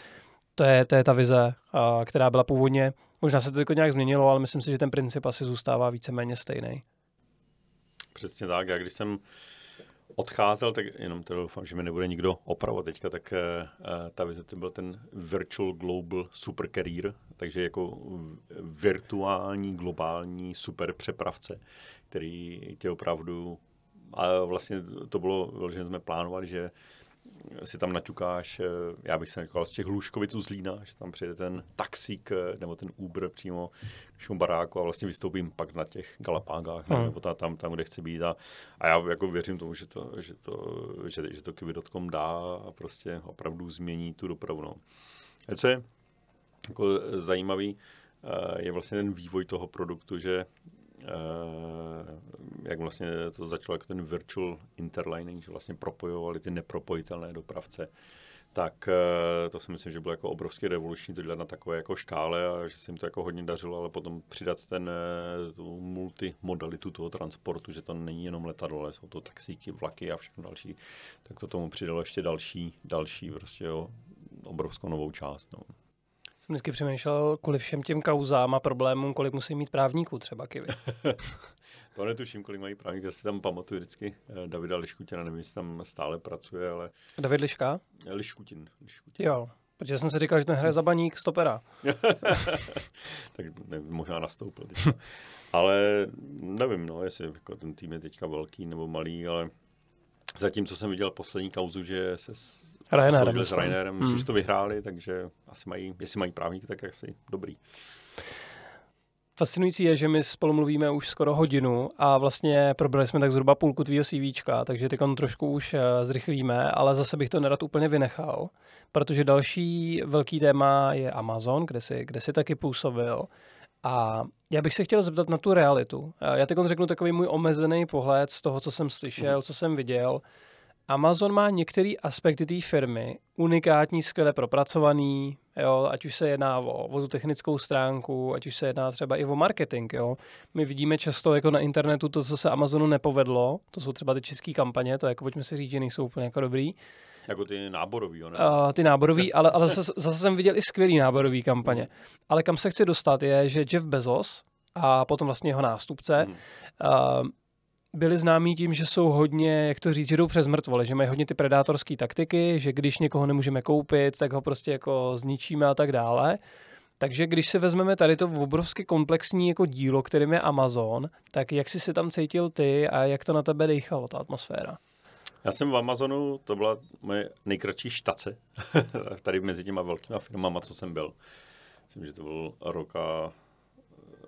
to je, to je ta vize, která byla původně. Možná se to jako nějak změnilo, ale myslím si, že ten princip asi zůstává víceméně stejný. Přesně tak. Já když jsem odcházel, tak jenom to doufám, že mi nebude nikdo opravovat teďka, tak uh, ta vize byl ten Virtual Global Super Career, takže jako virtuální, globální super přepravce, který tě opravdu, a vlastně to bylo, že jsme plánovali, že si tam naťukáš, eh, já bych se nekal z těch Hluškovic u Zlína, že tam přijde ten taxík eh, nebo ten Uber přímo k baráku a vlastně vystoupím pak na těch Galapágách hmm. nebo ta, tam, tam, kde chci být a, a já jako věřím tomu, že to, že to, že, že to Kiwi.com dá a prostě opravdu změní tu dopravu. No. A co je jako zajímavý, eh, je vlastně ten vývoj toho produktu, že jak vlastně to začalo jako ten virtual interlining, že vlastně propojovali ty nepropojitelné dopravce, tak eh, to si myslím, že bylo jako obrovský revoluční to dělat na takové jako škále a že se jim to jako hodně dařilo, ale potom přidat ten eh, tu multimodalitu toho transportu, že to není jenom letadlo, ale jsou to taxíky, vlaky a všechno další, tak to tomu přidalo ještě další, další prostě jo, obrovskou novou část. No jsem vždycky přemýšlel, kvůli všem těm kauzám a problémům, kolik musí mít právníků třeba Kivy. to netuším, kolik mají právníků. Já si tam pamatuju vždycky eh, Davida Liškutina, nevím, jestli tam stále pracuje, ale... David Liška? Liškutin. Liškutin. Jo, protože jsem si říkal, že ten hraje za baník stopera. tak ne, možná nastoupil teďka. ale nevím, no, jestli jako ten tým je teďka velký nebo malý, ale zatím, co jsem viděl poslední kauzu, že se Ryanairem, s Ryanérem, myslím, hmm. že to vyhráli, takže asi mají, jestli mají právníky, tak asi dobrý. Fascinující je, že my spolu mluvíme už skoro hodinu a vlastně probrali jsme tak zhruba půlku tvýho CVčka, takže teď trošku už eh, zrychlíme, ale zase bych to nerad úplně vynechal, protože další velký téma je Amazon, kde si, kde si taky působil. A já bych se chtěl zeptat na tu realitu. Já teď řeknu takový můj omezený pohled z toho, co jsem slyšel, mm. co jsem viděl. Amazon má některé aspekty té firmy unikátní, skvěle propracovaný, jo, ať už se jedná o, o tu technickou stránku, ať už se jedná třeba i o marketing. Jo. My vidíme často jako na internetu to, co se Amazonu nepovedlo, to jsou třeba ty české kampaně, to jako pojďme si říct, že nejsou úplně jako dobrý. Jako ty náborový, ne? Uh, ty náborový, ale, ale zase, zase jsem viděl i skvělý náborový kampaně. Ale kam se chci dostat je, že Jeff Bezos a potom vlastně jeho nástupce hmm. uh, byli známí tím, že jsou hodně, jak to říct, že jdou přes mrtvole, že mají hodně ty predátorské taktiky, že když někoho nemůžeme koupit, tak ho prostě jako zničíme a tak dále. Takže když si vezmeme tady to obrovsky komplexní jako dílo, kterým je Amazon, tak jak jsi si tam cítil ty a jak to na tebe dechalo, ta atmosféra? Já jsem v Amazonu, to byla moje nejkratší štace, tady mezi těma velkýma firmama, co jsem byl. Myslím, že to byl roka,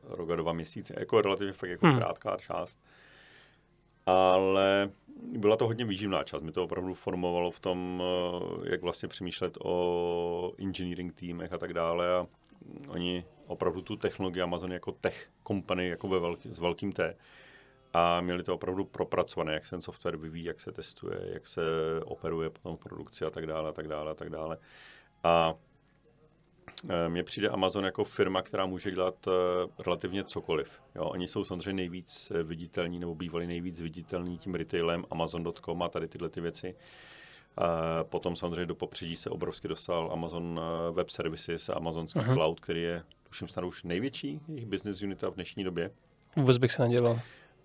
roka dva měsíce, jako relativně fakt jako hmm. krátká část ale byla to hodně výživná část. Mě to opravdu formovalo v tom, eh, jak vlastně přemýšlet o engineering týmech a tak dále. A oni opravdu tu technologii Amazon jako tech company, jako ve velký, s velkým T, a měli to opravdu propracované, jak se ten software vyvíjí, jak se testuje, jak se operuje potom v produkci a tak dále, a tak dále, a tak dále. A mně přijde Amazon jako firma, která může dělat eh, relativně cokoliv. Jo, oni jsou samozřejmě nejvíc eh, viditelní nebo bývali nejvíc viditelní tím retailem Amazon.com a tady tyhle ty věci. Potom samozřejmě do popředí se obrovsky dostal Amazon Web Services a Amazonský uh-huh. Cloud, který je, tuším, snad už největší jejich business unita v dnešní době. Vůbec bych se nedělal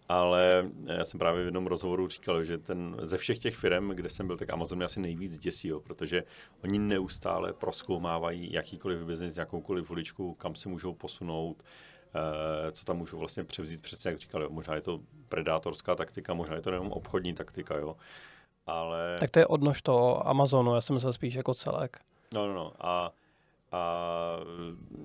ale já jsem právě v jednom rozhovoru říkal, že ten, ze všech těch firm, kde jsem byl, tak Amazon mě asi nejvíc děsí, jo, protože oni neustále proskoumávají jakýkoliv biznis, jakoukoliv uličku, kam se můžou posunout, eh, co tam můžou vlastně převzít, přesně jak říkal, jo, možná je to predátorská taktika, možná je to jenom obchodní taktika, jo. Ale... Tak to je odnož toho Amazonu, já jsem myslel spíš jako celek. No, no, no. A a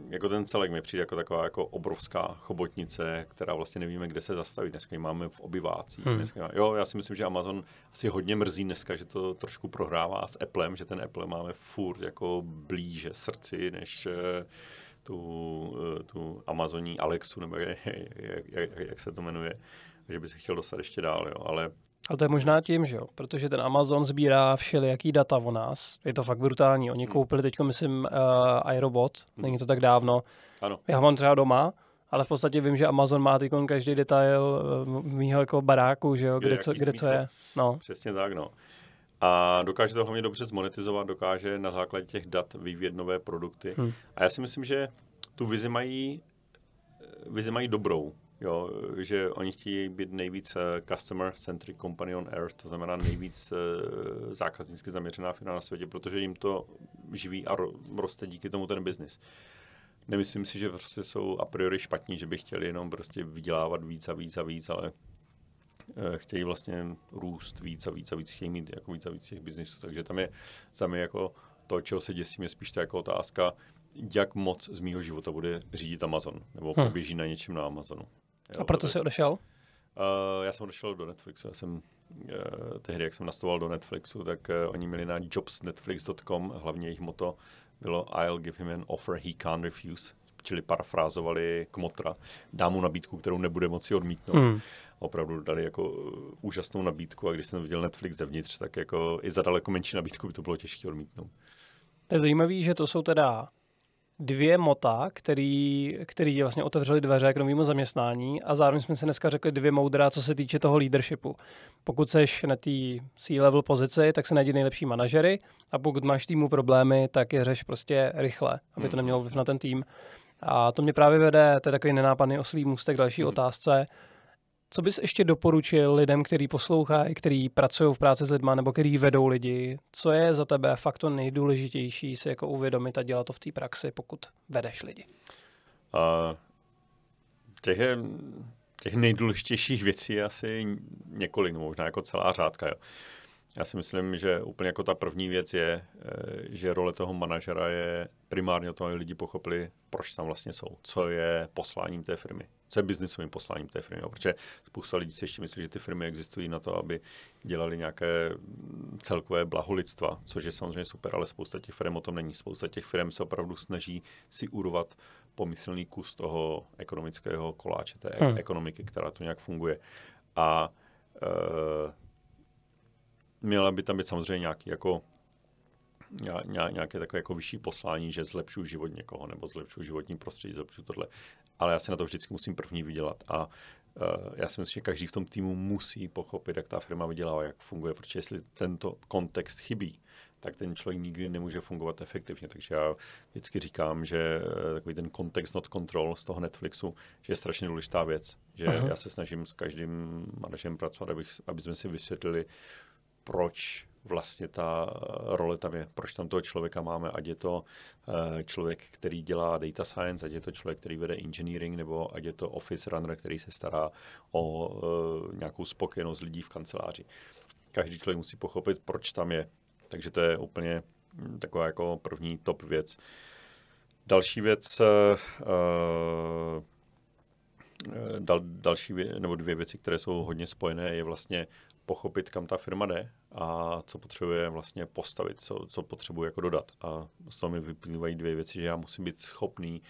jako ten celek mi přijde jako taková jako obrovská chobotnice, která vlastně nevíme, kde se zastaví. Dneska ji máme v obyvácích. Hmm. Dneska, jo, já si myslím, že Amazon asi hodně mrzí dneska, že to trošku prohrává s Applem, že ten Apple máme furt jako blíže srdci, než eh, tu, eh, tu Amazoní Alexu, nebo jak, jak, jak, jak se to jmenuje, že by se chtěl dostat ještě dál, jo. ale Ale to je možná tím, že jo, protože ten Amazon sbírá všelijaký data o nás. Je to fakt brutální. Oni hmm. koupili teď, myslím, uh, iRobot, hmm. není to tak dávno. Ano. Já ho mám třeba doma, ale v podstatě vím, že Amazon má teď každý detail uh, mýho jako baráku, že jo, kde, kde, co, kde co je. No. Přesně tak, no. A dokáže to hlavně dobře zmonetizovat, dokáže na základě těch dat vyvíjet nové produkty. Hmm. A já si myslím, že tu vizi mají, vizi mají dobrou. Jo, že oni chtějí být nejvíc eh, customer-centric company on earth, to znamená nejvíc uh, zákaznicky zaměřená firma na světě, protože jim to živí a roste díky tomu ten biznis. Nemyslím si, že prostě jsou a priori špatní, že by chtěli jenom prostě vydělávat víc a víc a víc, ale uh, chtějí vlastně růst víc a víc a víc, chtějí mít jako víc a víc těch biznisů. Takže tam je za mě jako to, čeho se děsím, je spíš ta jako otázka, jak moc z mýho života bude řídit Amazon, nebo hmm. běží na něčem na Amazonu. Jo, a proto jsi odešel? Uh, já jsem odešel do Netflixu. Já jsem uh, tehdy, jak jsem nastoval do Netflixu, tak uh, oni měli na jobsnetflix.com, hlavně jejich moto bylo I'll give him an offer he can't refuse, čili parafrázovali Kmotra, dám mu nabídku, kterou nebude moci odmítnout. Hmm. Opravdu dali jako úžasnou nabídku a když jsem viděl Netflix zevnitř, tak jako i za daleko menší nabídku by to bylo těžké odmítnout. To je zajímavé, že to jsou teda dvě mota, který, který vlastně otevřeli dveře k novému zaměstnání a zároveň jsme si dneska řekli dvě moudra, co se týče toho leadershipu. Pokud seš na té C-level pozici, tak se najdi nejlepší manažery a pokud máš týmu problémy, tak je řeš prostě rychle, aby to nemělo vliv na ten tým. A to mě právě vede, to je takový nenápadný oslý můstek další hmm. otázce. Co bys ještě doporučil lidem, kteří poslouchají, kteří pracují v práci s lidmi nebo kteří vedou lidi? Co je za tebe fakt to nejdůležitější si jako uvědomit a dělat to v té praxi, pokud vedeš lidi? Uh, těch, je, těch nejdůležitějších věcí je asi několik, možná jako celá řádka. Jo. Já si myslím, že úplně jako ta první věc je, eh, že role toho manažera je primárně o tom, aby lidi pochopili, proč tam vlastně jsou, co je posláním té firmy, co je biznisovým posláním té firmy. Protože spousta lidí si ještě myslí, že ty firmy existují na to, aby dělali nějaké celkové blaho lidstva, což je samozřejmě super, ale spousta těch firm o tom není. Spousta těch firm se opravdu snaží si urovat pomyslný kus toho ekonomického koláče, té hmm. ekonomiky, která tu nějak funguje. A uh, měla by tam být samozřejmě nějaký jako nějaké takové jako vyšší poslání, že zlepšuju život někoho nebo zlepšuju životní prostředí, zlepšuju tohle. Ale já si na to vždycky musím první vydělat. A uh, já si myslím, že každý v tom týmu musí pochopit, jak ta firma vydělává, jak funguje, protože jestli tento kontext chybí, tak ten člověk nikdy nemůže fungovat efektivně. Takže já vždycky říkám, že eh, takový ten kontext not control z toho Netflixu, že je strašně důležitá věc. Že Aha. já se snažím s každým manažem pracovat, abych, aby jsme si vysvětlili, proč vlastně ta role tam je, proč tam toho člověka máme, ať je to eh, člověk, který dělá data science, ať je to člověk, který vede engineering, nebo ať je to office runner, který se stará o eh, nějakou spokojenost lidí v kanceláři. Každý člověk musí pochopit, proč tam je. Takže to je úplně hm, taková jako první top věc. Další věc, dal, další vě, nebo dvě věci, které jsou hodně spojené, je vlastně pochopit, kam ta firma jde a co potřebuje vlastně postavit, co, co potřebuje jako dodat. A z toho mi vyplývají dvě věci, že já musím být schopný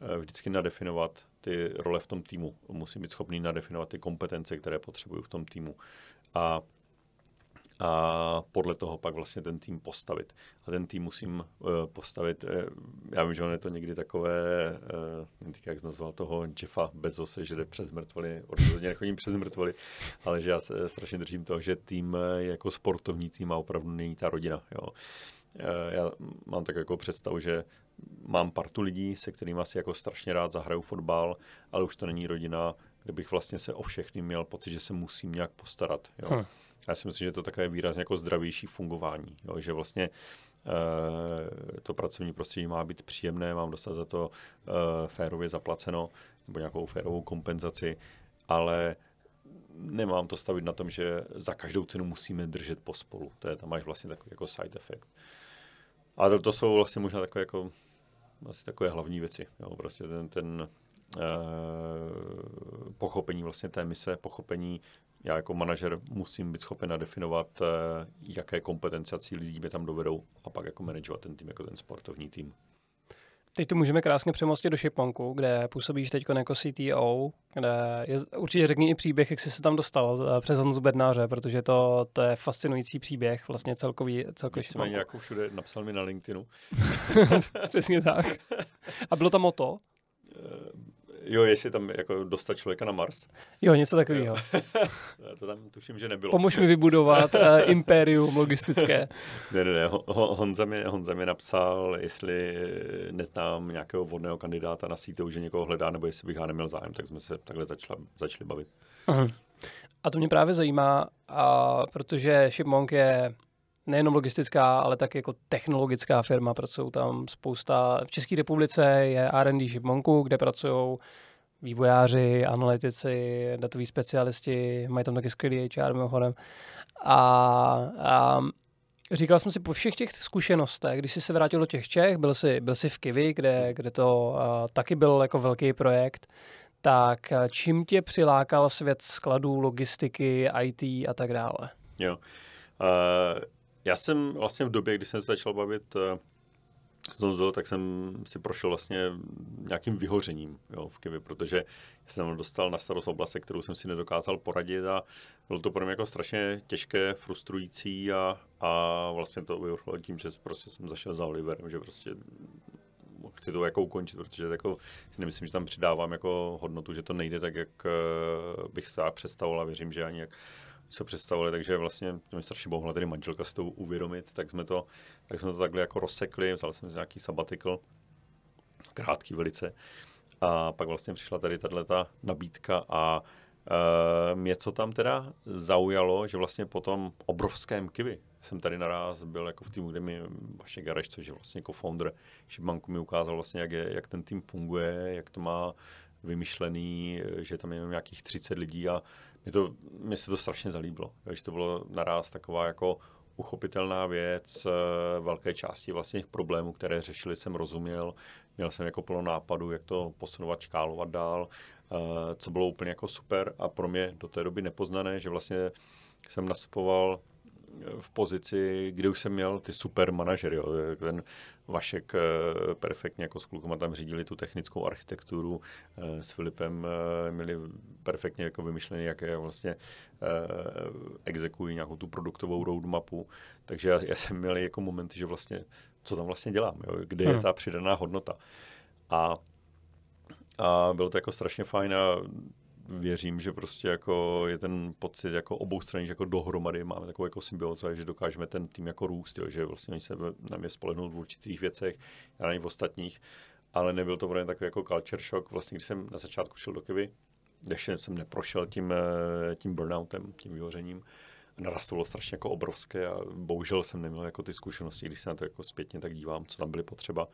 eh, vždycky nadefinovat ty role v tom týmu. Musím být schopný nadefinovat ty kompetence, které potřebuju v tom týmu. A a podle toho pak vlastně ten tým postavit. A ten tým musím uh, postavit, uh, já vím, že on je to někdy takové, uh, jak nazval toho Jeffa Bezose, že jde přes mrtvoly, rozhodně nechodím přes mrtvoly, ale že já se strašně držím toho, že tým je jako sportovní tým a opravdu není ta rodina. Jo. Já mám tak jako představu, že mám partu lidí, se kterými asi jako strašně rád zahraju fotbal, ale už to není rodina, kde bych vlastně se o všechny měl pocit, že se musím nějak postarat. Jo. Hmm. Já si myslím, že to také výrazně jako zdravější fungování, jo, že vlastně e, to pracovní prostředí má být příjemné, mám dostat za to e, férově zaplaceno nebo nějakou férovou kompenzaci, ale nemám to stavit na tom, že za každou cenu musíme držet pospolu. To je, tam máš vlastně takový jako side effect. Ale to jsou vlastně možná takové jako asi takové hlavní věci. Jo, prostě ten, ten uh, pochopení vlastně té mise, pochopení já jako manažer musím být schopen nadefinovat, eh, jaké kompetence a cíly lidí mě tam dovedou a pak jako manažovat ten tým jako ten sportovní tým. Teď to můžeme krásně přemostit do Šiponku, kde působíš teď jako CTO, kde je, určitě řekni i příběh, jak jsi se tam dostal přes Honzu Bednáře, protože to, to je fascinující příběh, vlastně celkový, celkový Šiponku. jako všude napsal mi na LinkedInu. Přesně tak. A bylo tam o to? Jo, jestli tam jako dostat člověka na Mars. Jo, něco takového. to tam tuším, že nebylo. Pomož mi vybudovat uh, impérium logistické. ne, ne, ne. Honza mi, Honza mi napsal, jestli neznám nějakého vodného kandidáta na sítu, že někoho hledá, nebo jestli bych já neměl zájem, tak jsme se takhle začali, začali bavit. Uh-huh. A to mě právě zajímá, a protože Shipmonk je nejenom logistická, ale tak jako technologická firma. Pracují tam spousta, v České republice je R&D Shipmonku, kde pracují vývojáři, analytici, datoví specialisti, mají tam taky skvělý HR mimochodem. A, a říkal jsem si po všech těch zkušenostech, když jsi se vrátil do těch Čech, byl jsi, byl jsi v Kivi, kde, kde to uh, taky byl jako velký projekt, tak čím tě přilákal svět skladů, logistiky, IT a tak dále? Jo. Uh, já jsem vlastně v době, kdy jsem se začal bavit uh, s Honzou, tak jsem si prošel vlastně nějakým vyhořením jo, v Kivi, protože jsem dostal na starost oblast, kterou jsem si nedokázal poradit a bylo to pro mě jako strašně těžké, frustrující a, a vlastně to vyvrcholilo tím, že prostě jsem zašel za Oliverem, že prostě chci to jako ukončit, protože jako si nemyslím, že tam přidávám jako hodnotu, že to nejde tak, jak eh, bych to představoval a věřím, že ani jak se představili, takže vlastně mě strašně bohla tedy manželka si to uvědomit, tak jsme to, tak jsme to takhle jako rozsekli, vzal jsem si nějaký sabbatical, krátký velice, a pak vlastně přišla tady tato nabídka a e, mě co tam teda zaujalo, že vlastně po tom obrovském kivi jsem tady naraz byl jako v týmu, kde mi Vašek Gareš, což je vlastně jako founder Shipbanku, mi ukázal vlastně, jak, je, jak ten tým funguje, jak to má vymyšlený, že tam je nějakých 30 lidí a mě, to, mě se to strašně zalíbilo, že to bylo naraz taková jako uchopitelná věc, eh, velké části vlastně problémů, které řešili, jsem rozuměl. Měl jsem jako plno nápadů, jak to posunovat, škálovat dál, eh, co bylo úplně jako super a pro mě do té doby nepoznané, že vlastně jsem nastupoval v pozici, kde už jsem měl ty super manažery. Jo. Ten Vašek eh, perfektně jako s klukama tam řídili tu technickou architekturu, eh, s Filipem eh, měli perfektně jako vymyšlený, jaké vlastně exekují nějakou tu produktovou roadmapu. Takže já, já jsem měl jako momenty, že vlastně, co tam vlastně dělám, jo, kde je hmm. ta přidaná hodnota. A a bylo to jako strašně fajn a věřím, že prostě jako je ten pocit jako obou stran, že jako dohromady máme takovou jako symbiozu, že dokážeme ten tým jako růst, jo, že vlastně oni se na mě spolehnou v určitých věcech, já na v ostatních, ale nebyl to pro takový jako culture shock, vlastně když jsem na začátku šel do Kivy, ještě jsem neprošel tím, eh, tím burnoutem, tím vyhořením, narastlo strašně jako obrovské a bohužel jsem neměl jako ty zkušenosti, když se na to jako zpětně tak dívám, co tam byly potřeba.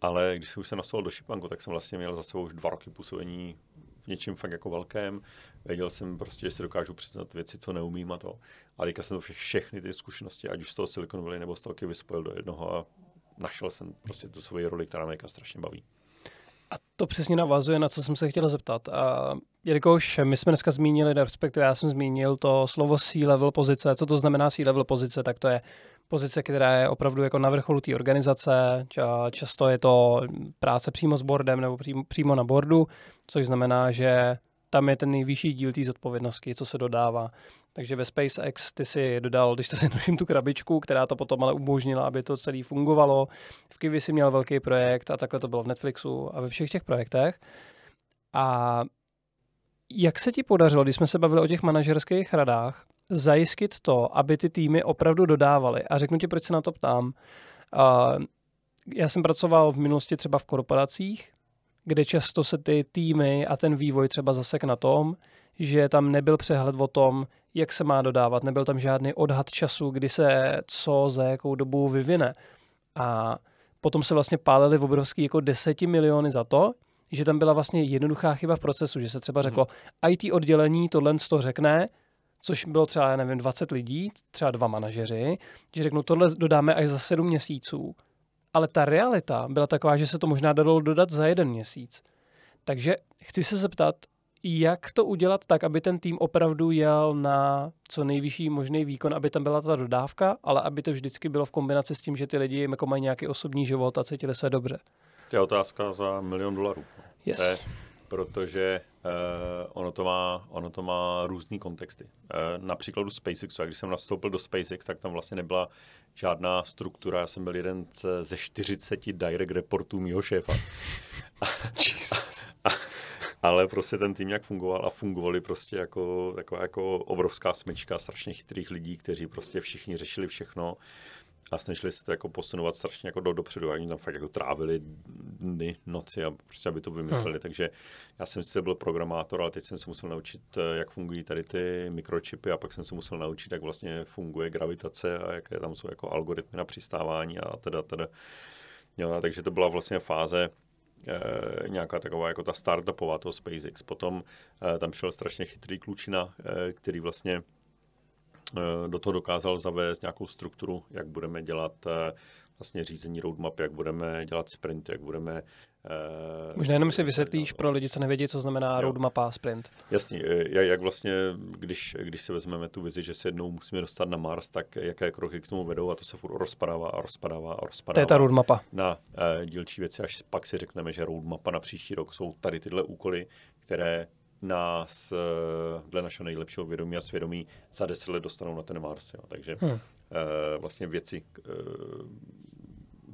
Ale když jsem už se nastoval do Šipanku, tak jsem vlastně měl za sebou už dva roky působení v něčem fakt jako velkém. Věděl jsem prostě, že si dokážu přiznat věci, co neumím a to. A teďka jsem to vše, všechny ty zkušenosti, ať už z toho Silicon Valley nebo z toho vyspojil do jednoho a našel jsem prostě tu svoji roli, která mě strašně baví. A to přesně navazuje, na co jsem se chtěl zeptat. A jelikož my jsme dneska zmínili, respektive já jsem zmínil to slovo C-level pozice. Co to znamená C-level pozice? Tak to je pozice, která je opravdu jako na vrcholu té organizace. Často je to práce přímo s boardem nebo přímo na boardu, což znamená, že tam je ten nejvyšší díl té zodpovědnosti, co se dodává. Takže ve SpaceX ty si dodal, když to noším tu krabičku, která to potom ale umožnila, aby to celé fungovalo. V Kiwi si měl velký projekt a takhle to bylo v Netflixu a ve všech těch projektech. A jak se ti podařilo, když jsme se bavili o těch manažerských radách, zajistit to, aby ty týmy opravdu dodávaly? A řeknu ti, proč se na to ptám. Uh, já jsem pracoval v minulosti třeba v korporacích, kde často se ty týmy a ten vývoj třeba zasek na tom, že tam nebyl přehled o tom, jak se má dodávat, nebyl tam žádný odhad času, kdy se co za jakou dobu vyvine. A potom se vlastně pálili v obrovský jako deseti miliony za to, že tam byla vlastně jednoduchá chyba v procesu, že se třeba řeklo, hmm. IT oddělení tohle to řekne, což bylo třeba, já nevím, 20 lidí, třeba dva manažeři, že řeknou, tohle dodáme až za sedm měsíců. Ale ta realita byla taková, že se to možná dalo dodat za jeden měsíc. Takže chci se zeptat, jak to udělat tak, aby ten tým opravdu jel na co nejvyšší možný výkon, aby tam byla ta dodávka, ale aby to vždycky bylo v kombinaci s tím, že ty lidi jako mají nějaký osobní život a cítili se dobře. To je otázka za milion dolarů. Yes. To je, protože uh, ono, to má, ono to má různý kontexty. Uh, na příkladu SpaceXu, a když jsem nastoupil do SpaceX, tak tam vlastně nebyla žádná struktura. Já jsem byl jeden ze 40 direct reportů mýho šéfa. a, ale prostě ten tým jak fungoval a fungovali prostě jako taková jako obrovská smyčka strašně chytrých lidí, kteří prostě všichni řešili všechno a snažili se to jako posunovat strašně jako do dopředu. Oni tam fakt jako trávili dny, noci, a prostě aby to vymysleli. Hmm. Takže já jsem sice byl programátor, ale teď jsem se musel naučit, eh, jak fungují tady ty mikročipy a pak jsem se musel naučit, jak vlastně funguje gravitace a jaké tam jsou jako algoritmy na přistávání a teda, teda. Jo, takže to byla vlastně fáze, e, nějaká taková jako ta startupová toho SpaceX. Potom e, tam šel strašně chytrý klučina, e, který vlastně do toho dokázal zavést nějakou strukturu, jak budeme dělat eh, vlastně řízení roadmap, jak budeme dělat sprint, jak budeme... Uh, Možná jenom si vysvětlíš pro lidi, co nevědí, co znamená roadmap a sprint. Jasně, jak vlastně, když, když si vezmeme tu vizi, že se jednou musíme dostat na Mars, tak jaké kroky k tomu vedou a to se furt rozpadává a rozpadává a rozpadává. To je ta roadmapa. Na uh, dílčí věci, až pak si řekneme, že roadmapa na příští rok jsou tady tyhle úkoly, které nás eh, dle našeho nejlepšího vědomí a svědomí za deset let dostanou na ten Mars. Jo. Takže hmm. vlastně věci, eh,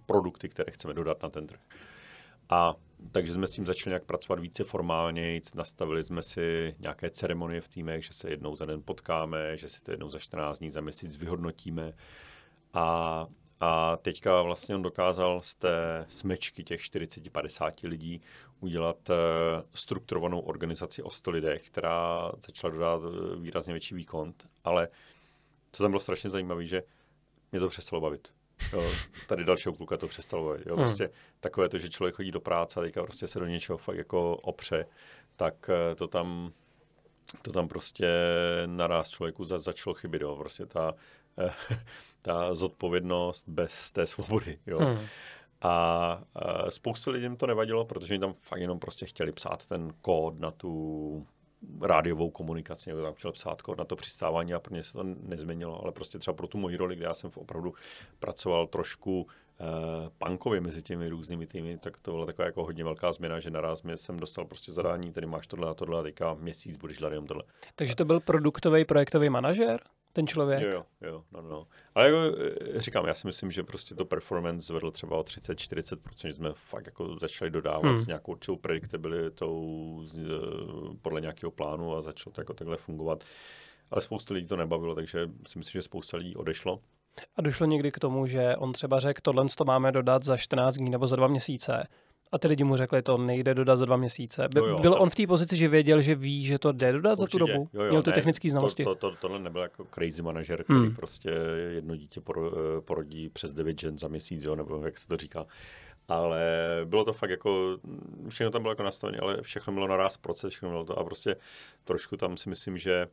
produkty, které chceme dodat na ten trh. A takže jsme s tím začali nějak pracovat více formálně, nastavili jsme si nějaké ceremonie v týmech, že se jednou za den potkáme, že si to jednou za 14 dní, za měsíc vyhodnotíme. A a teďka vlastně on dokázal z té smečky těch 40-50 lidí udělat uh, strukturovanou organizaci o 100 lidech, která začala dodat eh, výrazně větší výkon. Ale co tam bylo strašně zajímavé, že mě to přestalo bavit. Jo, tady dalšího kluka to přestalo bavit. Jo, hmm. prostě takové to, že člověk chodí do práce a teďka prostě se do něčeho fakt jako opře, tak uh, to tam to tam prostě naraz člověku za, začalo chybit. Jo. Prostě ta, ta zodpovědnost bez té svobody. Jo. Hmm. A, spoustu lidem to nevadilo, protože oni tam fakt jenom prostě chtěli psát ten kód na tu rádiovou komunikaci, nebo tam chtěl psát kód na to přistávání a pro ně se to nezměnilo, ale prostě třeba pro tu moji roli, kde já jsem opravdu pracoval trošku uh, punkově mezi těmi různými týmy, tak to byla taková jako hodně velká změna, že naraz mě jsem dostal prostě zadání, tady máš tohle a tohle a teďka měsíc budeš dělat jenom tohle. Takže to byl produktový projektový manažer? Ten člověk. Jo, jo, jo no, no. Ale jako eh, říkám, já si myslím, že prostě to performance zvedl třeba o 30-40%, že jsme fakt jako začali dodávat hmm. s nějakou určitou predictabilitou eh, podle nějakého plánu a začalo to jako takhle fungovat. Ale spousta lidí to nebavilo, takže si myslím, že spousta lidí odešlo. A došlo někdy k tomu, že on třeba řekl, tohle to máme dodat za 14 dní nebo za dva měsíce a ty lidi mu řekli, to nejde dodat za dva měsíce. By, jo, jo, byl to... on v té pozici, že věděl, že ví, že to jde dodat Určitě. za tu dobu? Jo, jo, Měl ty technické znalosti? To, to, to, tohle nebyl jako crazy manažer, který hmm. prostě jedno dítě porodí přes devět žen za měsíc, jo, nebo jak se to říká. Ale bylo to fakt jako, všechno tam bylo jako nastavené, ale všechno bylo naraz proces, všechno bylo to a prostě trošku tam si myslím, že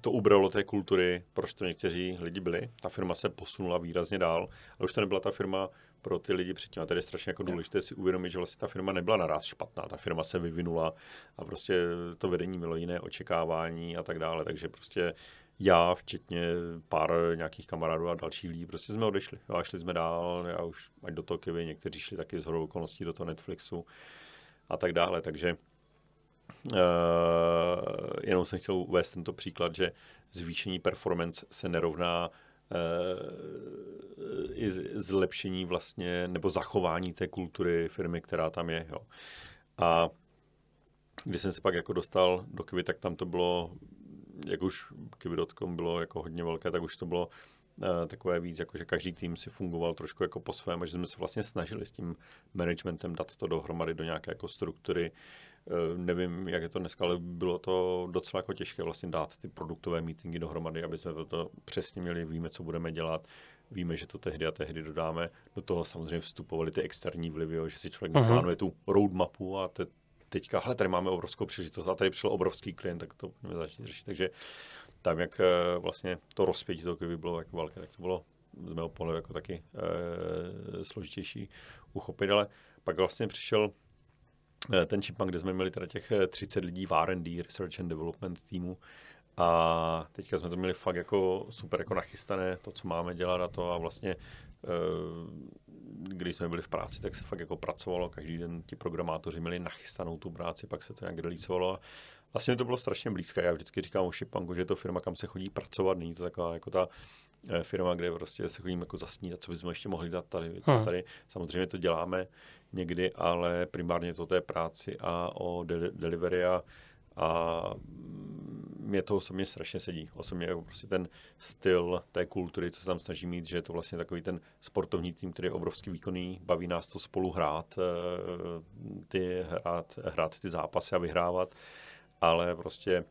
to ubralo té kultury, proč to někteří lidi byli. Ta firma se posunula výrazně dál, ale už to nebyla ta firma pro ty lidi předtím. A tady je strašně jako důležité si uvědomit, že vlastně ta firma nebyla naraz špatná, ta firma se vyvinula a prostě to vedení mělo jiné očekávání a tak dále. Takže prostě já, včetně pár nějakých kamarádů a dalších lidí, prostě jsme odešli. A šli jsme dál, já už ať do toho Kivy, někteří šli taky z okolností do toho Netflixu a tak dále. Takže Uh, jenom jsem chtěl uvést tento příklad, že zvýšení performance se nerovná i zlepšení vlastně nebo zachování té kultury firmy, která tam je. Jo. A když jsem se pak jako dostal do Kivy, tak tam to bylo, jak už Kivy.com bylo jako hodně velké, tak už to bylo uh, takové víc, jako že každý tým si fungoval trošku jako po svém, a že jsme se vlastně snažili s tím managementem dát to dohromady do nějaké jako struktury, Eh, nevím, jak je to dneska, ale bylo to docela jako těžké vlastně dát ty produktové meetingy dohromady, aby jsme to přesně měli, víme, co budeme dělat, víme, že to tehdy a tehdy dodáme. Do toho samozřejmě vstupovaly ty externí vlivy, že si člověk uh-huh. plánuje tu roadmapu a te, teďka, hele, tady máme obrovskou příležitost a tady přišel obrovský klient, tak to budeme začít řešit. Takže tam, jak eh, vlastně to rozpětí to by bylo jako velké, tak to bylo z mého pohledu jako taky e, složitější uchopit, ale pak vlastně přišel Eh, ten Chipmunk, kde jsme měli teda těch 30 eh, lidí v R&D, Research and Development týmu, a teďka jsme to měli fakt jako super jako nachystané, to, co máme dělat a to. A vlastně uh, když jsme byli v práci, tak se fakt jako pracovalo, každý den ti programátoři měli nachystanou tu práci, pak se to nějak releaseovalo a vlastně to bylo strašně blízké. Já vždycky říkám o Šipanku, že je to firma, kam se chodí pracovat, není to taková jako ta eh, firma, kde prostě se chodíme jako zasnídat, co bychom ještě mohli dát tady. Hmm. tady. Samozřejmě to děláme někdy, ale primárně to té práci a o de- delivery a, a mě to osobně strašně sedí. Osobně jako prostě ten styl té kultury, co se tam snaží mít, že je to vlastně takový ten sportovní tým, který je obrovský výkonný, baví nás to spolu hrát, eh, ty, hrát, hrát ty zápasy a vyhrávat, ale prostě eh,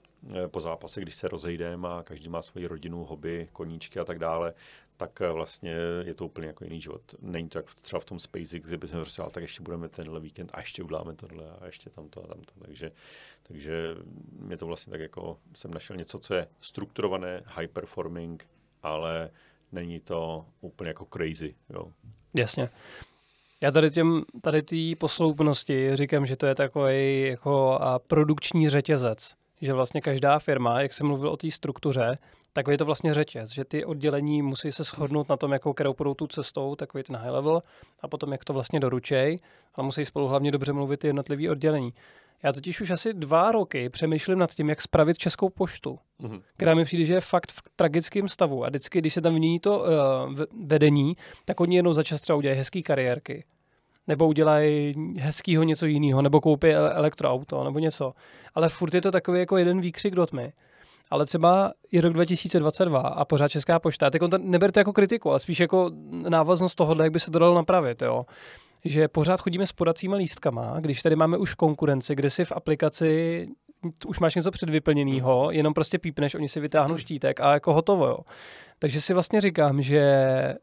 po zápase, když se rozejdeme a každý má svoji rodinu, hobby, koníčky a tak dále, tak eh, vlastně je to úplně jako jiný život. Není to jak třeba v tom SpaceX, kde bychom prostě, tak ještě budeme tenhle víkend a ještě uděláme tohle a ještě tamto a tamto. Takže, takže mě to vlastně tak jako, jsem našel něco, co je strukturované, high performing, ale není to úplně jako crazy. Jo. Jasně. Já tady těm, tady té posloupnosti říkám, že to je takový jako produkční řetězec, že vlastně každá firma, jak jsem mluvil o té struktuře, tak je to vlastně řetěz, že ty oddělení musí se shodnout na tom, jakou kterou půjdou tu cestou, takový ten high level, a potom jak to vlastně doručej, ale musí spolu hlavně dobře mluvit ty jednotlivý oddělení. Já totiž už asi dva roky přemýšlím nad tím, jak spravit Českou poštu, mm-hmm. která mi přijde, že je fakt v tragickém stavu. A vždycky, když se tam vymění to uh, vedení, tak oni jenom za čas třeba udělají hezký kariérky. Nebo udělají hezkýho něco jiného, nebo koupí elektroauto, nebo něco. Ale furt je to takový jako jeden výkřik do tmy ale třeba je rok 2022 a pořád Česká pošta, tak to neberte jako kritiku, ale spíš jako návaznost toho, jak by se to dalo napravit, jo. Že pořád chodíme s podacíma lístkama, když tady máme už konkurenci, kde si v aplikaci už máš něco předvyplněného, jenom prostě pípneš, oni si vytáhnou štítek a jako hotovo, jo. Takže si vlastně říkám, že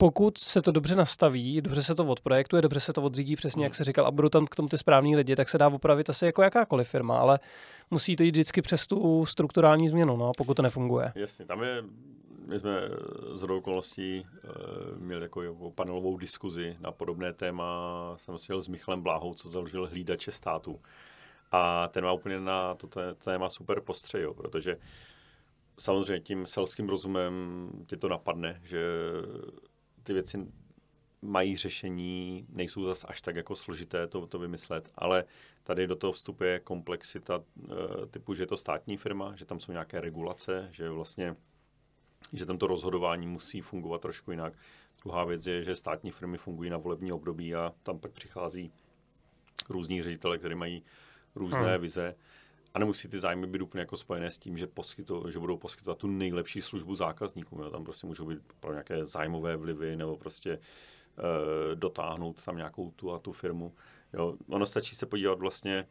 pokud se to dobře nastaví, dobře se to odprojektuje, dobře se to odřídí přesně, jak se říkal, a budou tam k tomu ty správní lidi, tak se dá opravit asi jako jakákoliv firma, ale musí to jít vždycky přes tu strukturální změnu, no, pokud to nefunguje. Jasně, tam je, my jsme z okolností uh, měli jako, panelovou diskuzi na podobné téma, jsem si jel s Michalem Bláhou, co založil hlídače státu. A ten má úplně na to téma super postřeh, protože samozřejmě tím selským rozumem tě to napadne, že ty věci mají řešení, nejsou zase až tak jako složité to, to vymyslet, ale tady do toho vstupuje komplexita e, typu, že je to státní firma, že tam jsou nějaké regulace, že vlastně že tento rozhodování musí fungovat trošku jinak. Druhá věc je, že státní firmy fungují na volební období a tam pak přichází různí ředitele, kteří mají různé hmm. vize nemusí ty zájmy být úplně jako spojené s tím, že, poskytu, že budou poskytovat tu nejlepší službu zákazníkům. Jo. Tam prostě můžou být pro nějaké zájmové vlivy nebo prostě e, dotáhnout tam nějakou tu a tu firmu. Jo. Ono stačí se podívat vlastně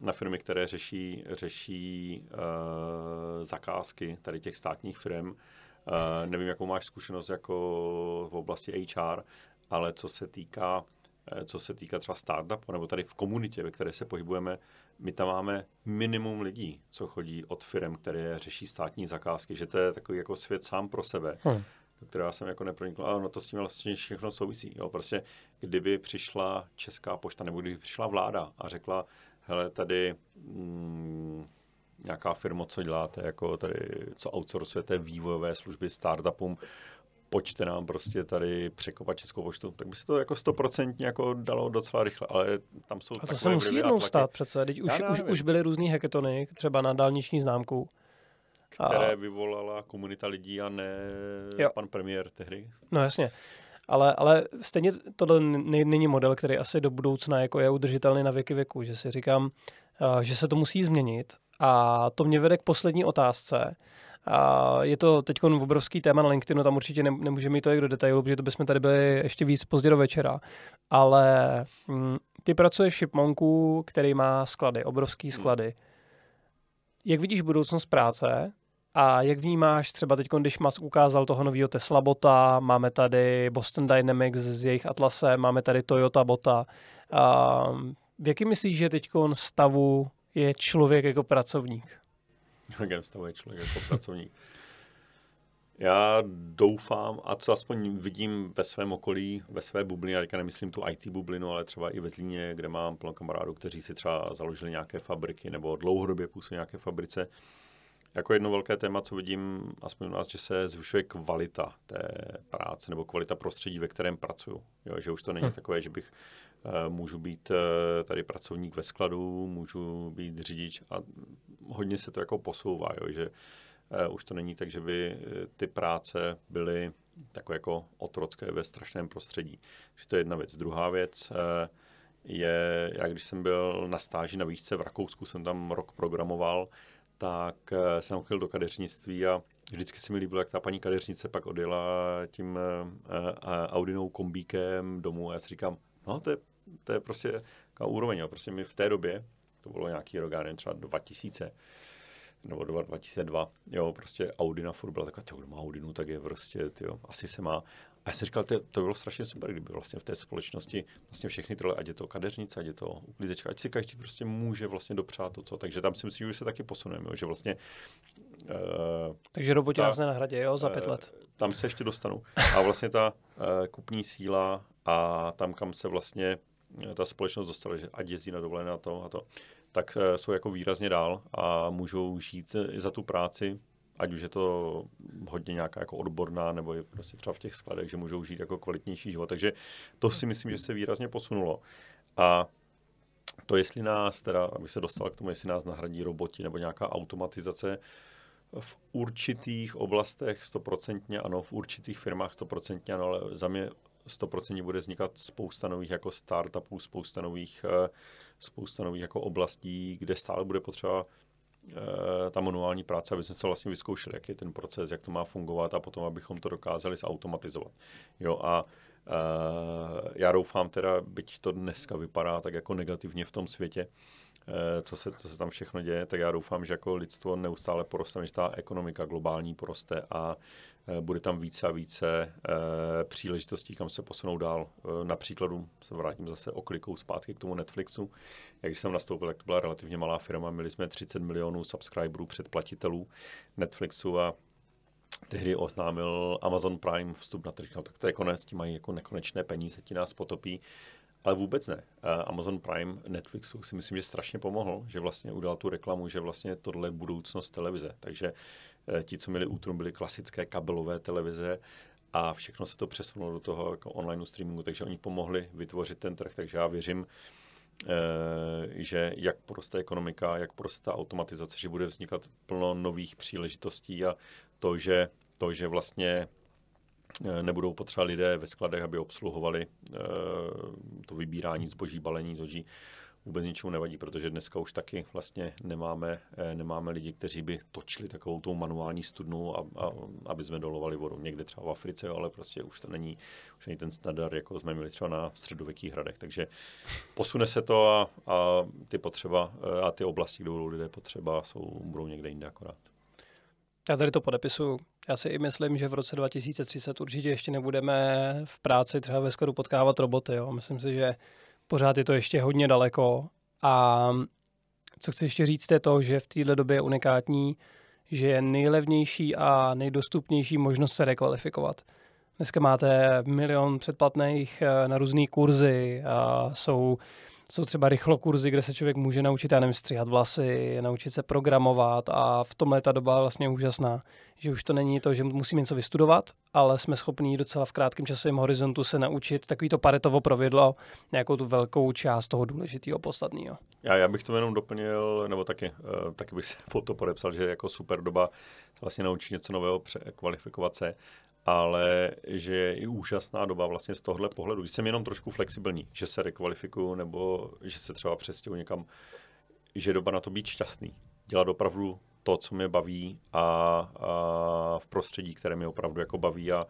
na firmy, které řeší, řeší e, zakázky tady těch státních firm. E, nevím, jakou máš zkušenost jako v oblasti HR, ale co se týká co se týká třeba startupu, nebo tady v komunitě, ve které se pohybujeme, my tam máme minimum lidí, co chodí od firm, které řeší státní zakázky, že to je takový jako svět sám pro sebe, hmm. do kterého jsem jako nepronikl, ale no to s tím vlastně všechno souvisí. Jo. Prostě kdyby přišla Česká pošta, nebo kdyby přišla vláda a řekla, hele, tady mm, nějaká firma, co děláte, jako tady, co outsourcujete vývojové služby startupům, pojďte nám prostě tady překopat Českou poštu, tak by se to jako stoprocentně jako dalo docela rychle, ale tam jsou A to se musí jednou stát přece, teď už, už, už byly různý hackathony, třeba na dálniční známku. Které a... vyvolala komunita lidí a ne jo. pan premiér tehdy. No jasně. Ale, ale stejně tohle není model, který asi do budoucna jako je udržitelný na věky věku, že si říkám, že se to musí změnit. A to mě vede k poslední otázce. A je to teď obrovský téma na LinkedInu, tam určitě ne, nemůžeme jít to do detailu, protože to bychom tady byli ještě víc pozdě do večera. Ale hm, ty pracuješ v Shipmonku, který má sklady, obrovský hmm. sklady. Jak vidíš budoucnost práce a jak vnímáš třeba teď, když Musk ukázal toho nového Tesla bota, máme tady Boston Dynamics s jejich Atlasem, máme tady Toyota bota. A v jakém myslíš, že teď stavu je člověk jako pracovník? V jakém stavu je člověk jako pracovník. Já doufám, a co aspoň vidím ve svém okolí, ve své bublině, já teďka nemyslím tu IT bublinu, ale třeba i ve Zlíně, kde mám plno kamarádů, kteří si třeba založili nějaké fabriky nebo dlouhodobě působí nějaké fabrice, jako jedno velké téma, co vidím, aspoň u nás, že se zvyšuje kvalita té práce nebo kvalita prostředí, ve kterém pracuju. Jo, že už to není hmm. takové, že bych můžu být uh, tady pracovník ve skladu, můžu být řidič a hodně se to jako posouvá, jo, že uh, už to není tak, že by ty práce byly takové jako otrocké ve strašném prostředí. Že to je jedna věc. Druhá věc, je, já když jsem byl na stáži na výšce v Rakousku, jsem tam rok programoval, tak eh, jsem chodil do kadeřnictví a vždycky se mi líbilo, jak ta paní kadeřnice pak odjela tím Audinou kombíkem domů a já si říkám, no to je, to je prostě taková úroveň, jo. prostě mi v té době, to bylo nějaký rok, já nevím, třeba 2000, nebo 2002, jo, prostě Audina furt byla taková, kdo má Audinu, tak je prostě, tyjo, asi se má. A já jsem říkal, to, to bylo strašně super, kdyby vlastně v té společnosti vlastně všechny tyhle, ať je to kadeřnice, ať je to uklízečka, ať si každý prostě může vlastně dopřát to, co. Takže tam si myslím, že se taky posuneme, že vlastně... Uh, Takže roboti nás nenahradí, jo, za pět let. Uh, tam se ještě dostanu. A vlastně ta uh, kupní síla a tam, kam se vlastně ta společnost dostala, že ať jezdí na dovolené a to a to, tak uh, jsou jako výrazně dál a můžou žít za tu práci ať už je to hodně nějaká jako odborná, nebo je prostě třeba v těch skladech, že můžou žít jako kvalitnější život. Takže to si myslím, že se výrazně posunulo. A to, jestli nás, teda, aby se dostal k tomu, jestli nás nahradí roboti nebo nějaká automatizace, v určitých oblastech stoprocentně ano, v určitých firmách stoprocentně ano, ale za mě stoprocentně bude vznikat spousta nových jako startupů, spousta nových, eh, spousta nových jako oblastí, kde stále bude potřeba Eh, ta manuální práce, aby jsme se vlastně vyzkoušeli, jaký je ten proces, jak to má fungovat a potom, abychom to dokázali zautomatizovat. Jo, a uh, já doufám teda, byť to dneska vypadá tak jako negativně v tom světě, co se, co se tam všechno děje, tak já doufám, že jako lidstvo neustále poroste, že ta ekonomika globální poroste a uh, bude tam více a více příležitostí, kam se posunou dál. Například se vrátím zase oklikou zpátky k tomu Netflixu jak jsem nastoupil, tak to byla relativně malá firma. Měli jsme 30 milionů subscriberů předplatitelů Netflixu a tehdy oznámil Amazon Prime vstup na trh. No, tak to je konec, ti mají jako nekonečné peníze, ti nás potopí. Ale vůbec ne. Amazon Prime Netflixu si myslím, že strašně pomohl, že vlastně udělal tu reklamu, že vlastně tohle je budoucnost televize. Takže eh, ti, co měli útrum, byly klasické kabelové televize a všechno se to přesunulo do toho jako online streamingu, takže oni pomohli vytvořit ten trh, takže já věřím, Eh, že jak poroste ekonomika, jak poroste ta automatizace, že bude vznikat plno nových příležitostí a to, že, to, že vlastně nebudou potřeba lidé ve skladech, aby obsluhovali eh, to vybírání zboží, balení zboží, vůbec ničemu nevadí, protože dneska už taky vlastně nemáme, eh, nemáme lidi, kteří by točili takovou tou manuální studnu, a, a, aby jsme dolovali vodu někde třeba v Africe, ale prostě už to není, už není ten standard, jako jsme měli třeba na středověkých hradech. Takže posune se to a, a ty potřeba eh, a ty oblasti, kde budou lidé potřeba, jsou, budou někde jinde akorát. Já tady to podepisu. Já si i myslím, že v roce 2030 určitě ještě nebudeme v práci třeba ve skladu potkávat roboty. Jo. Myslím si, že pořád je to ještě hodně daleko. A co chci ještě říct, je to, že v této době je unikátní, že je nejlevnější a nejdostupnější možnost se rekvalifikovat. Dneska máte milion předplatných eh, na různé kurzy a jsou jsou třeba rychlokurzy, kde se člověk může naučit, já nevím, stříhat vlasy, naučit se programovat a v tomhle ta doba vlastně úžasná, že už to není to, že musíme něco vystudovat, ale jsme schopni docela v krátkém časovém horizontu se naučit takový to paretovo provědlo, nějakou tu velkou část toho důležitého podstatného. Já, já bych to jenom doplnil, nebo taky, uh, taky bych se po to podepsal, že jako super doba vlastně naučit něco nového, kvalifikovat se ale že je i úžasná doba vlastně z tohle pohledu. Jsem jenom trošku flexibilní, že se rekvalifikuju nebo že se třeba přestěhu někam, že je doba na to být šťastný. Dělat opravdu to, co mě baví a, a v prostředí, které mě opravdu jako baví a,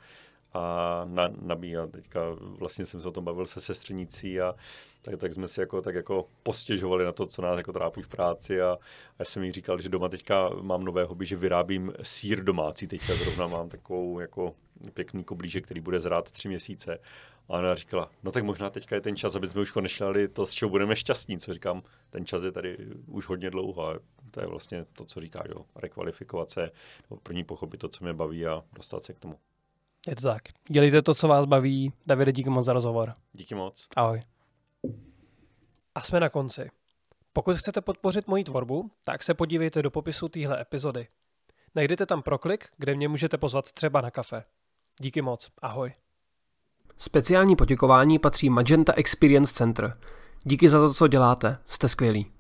a na, nabíjá. Teďka vlastně jsem se o tom bavil se sestřenicí a tak, tak jsme si jako, tak jako postěžovali na to, co nás jako trápí v práci a, a já jsem jí říkal, že doma teďka mám nové hobby, že vyrábím sír domácí. Teďka zrovna mám takovou jako pěkný koblížek, který bude zrát tři měsíce. A ona říkala, no tak možná teďka je ten čas, aby jsme už konečně to, z čeho budeme šťastní. Co říkám, ten čas je tady už hodně dlouho a to je vlastně to, co říká, jo, rekvalifikovat se, první pochopit to, co mě baví a dostat se k tomu. Je to tak. Dělejte to, co vás baví. Davide, díky moc za rozhovor. Díky moc. Ahoj. A jsme na konci. Pokud chcete podpořit moji tvorbu, tak se podívejte do popisu téhle epizody. Najdete tam proklik, kde mě můžete pozvat třeba na kafe. Díky moc, ahoj. Speciální poděkování patří Magenta Experience Center. Díky za to, co děláte, jste skvělí.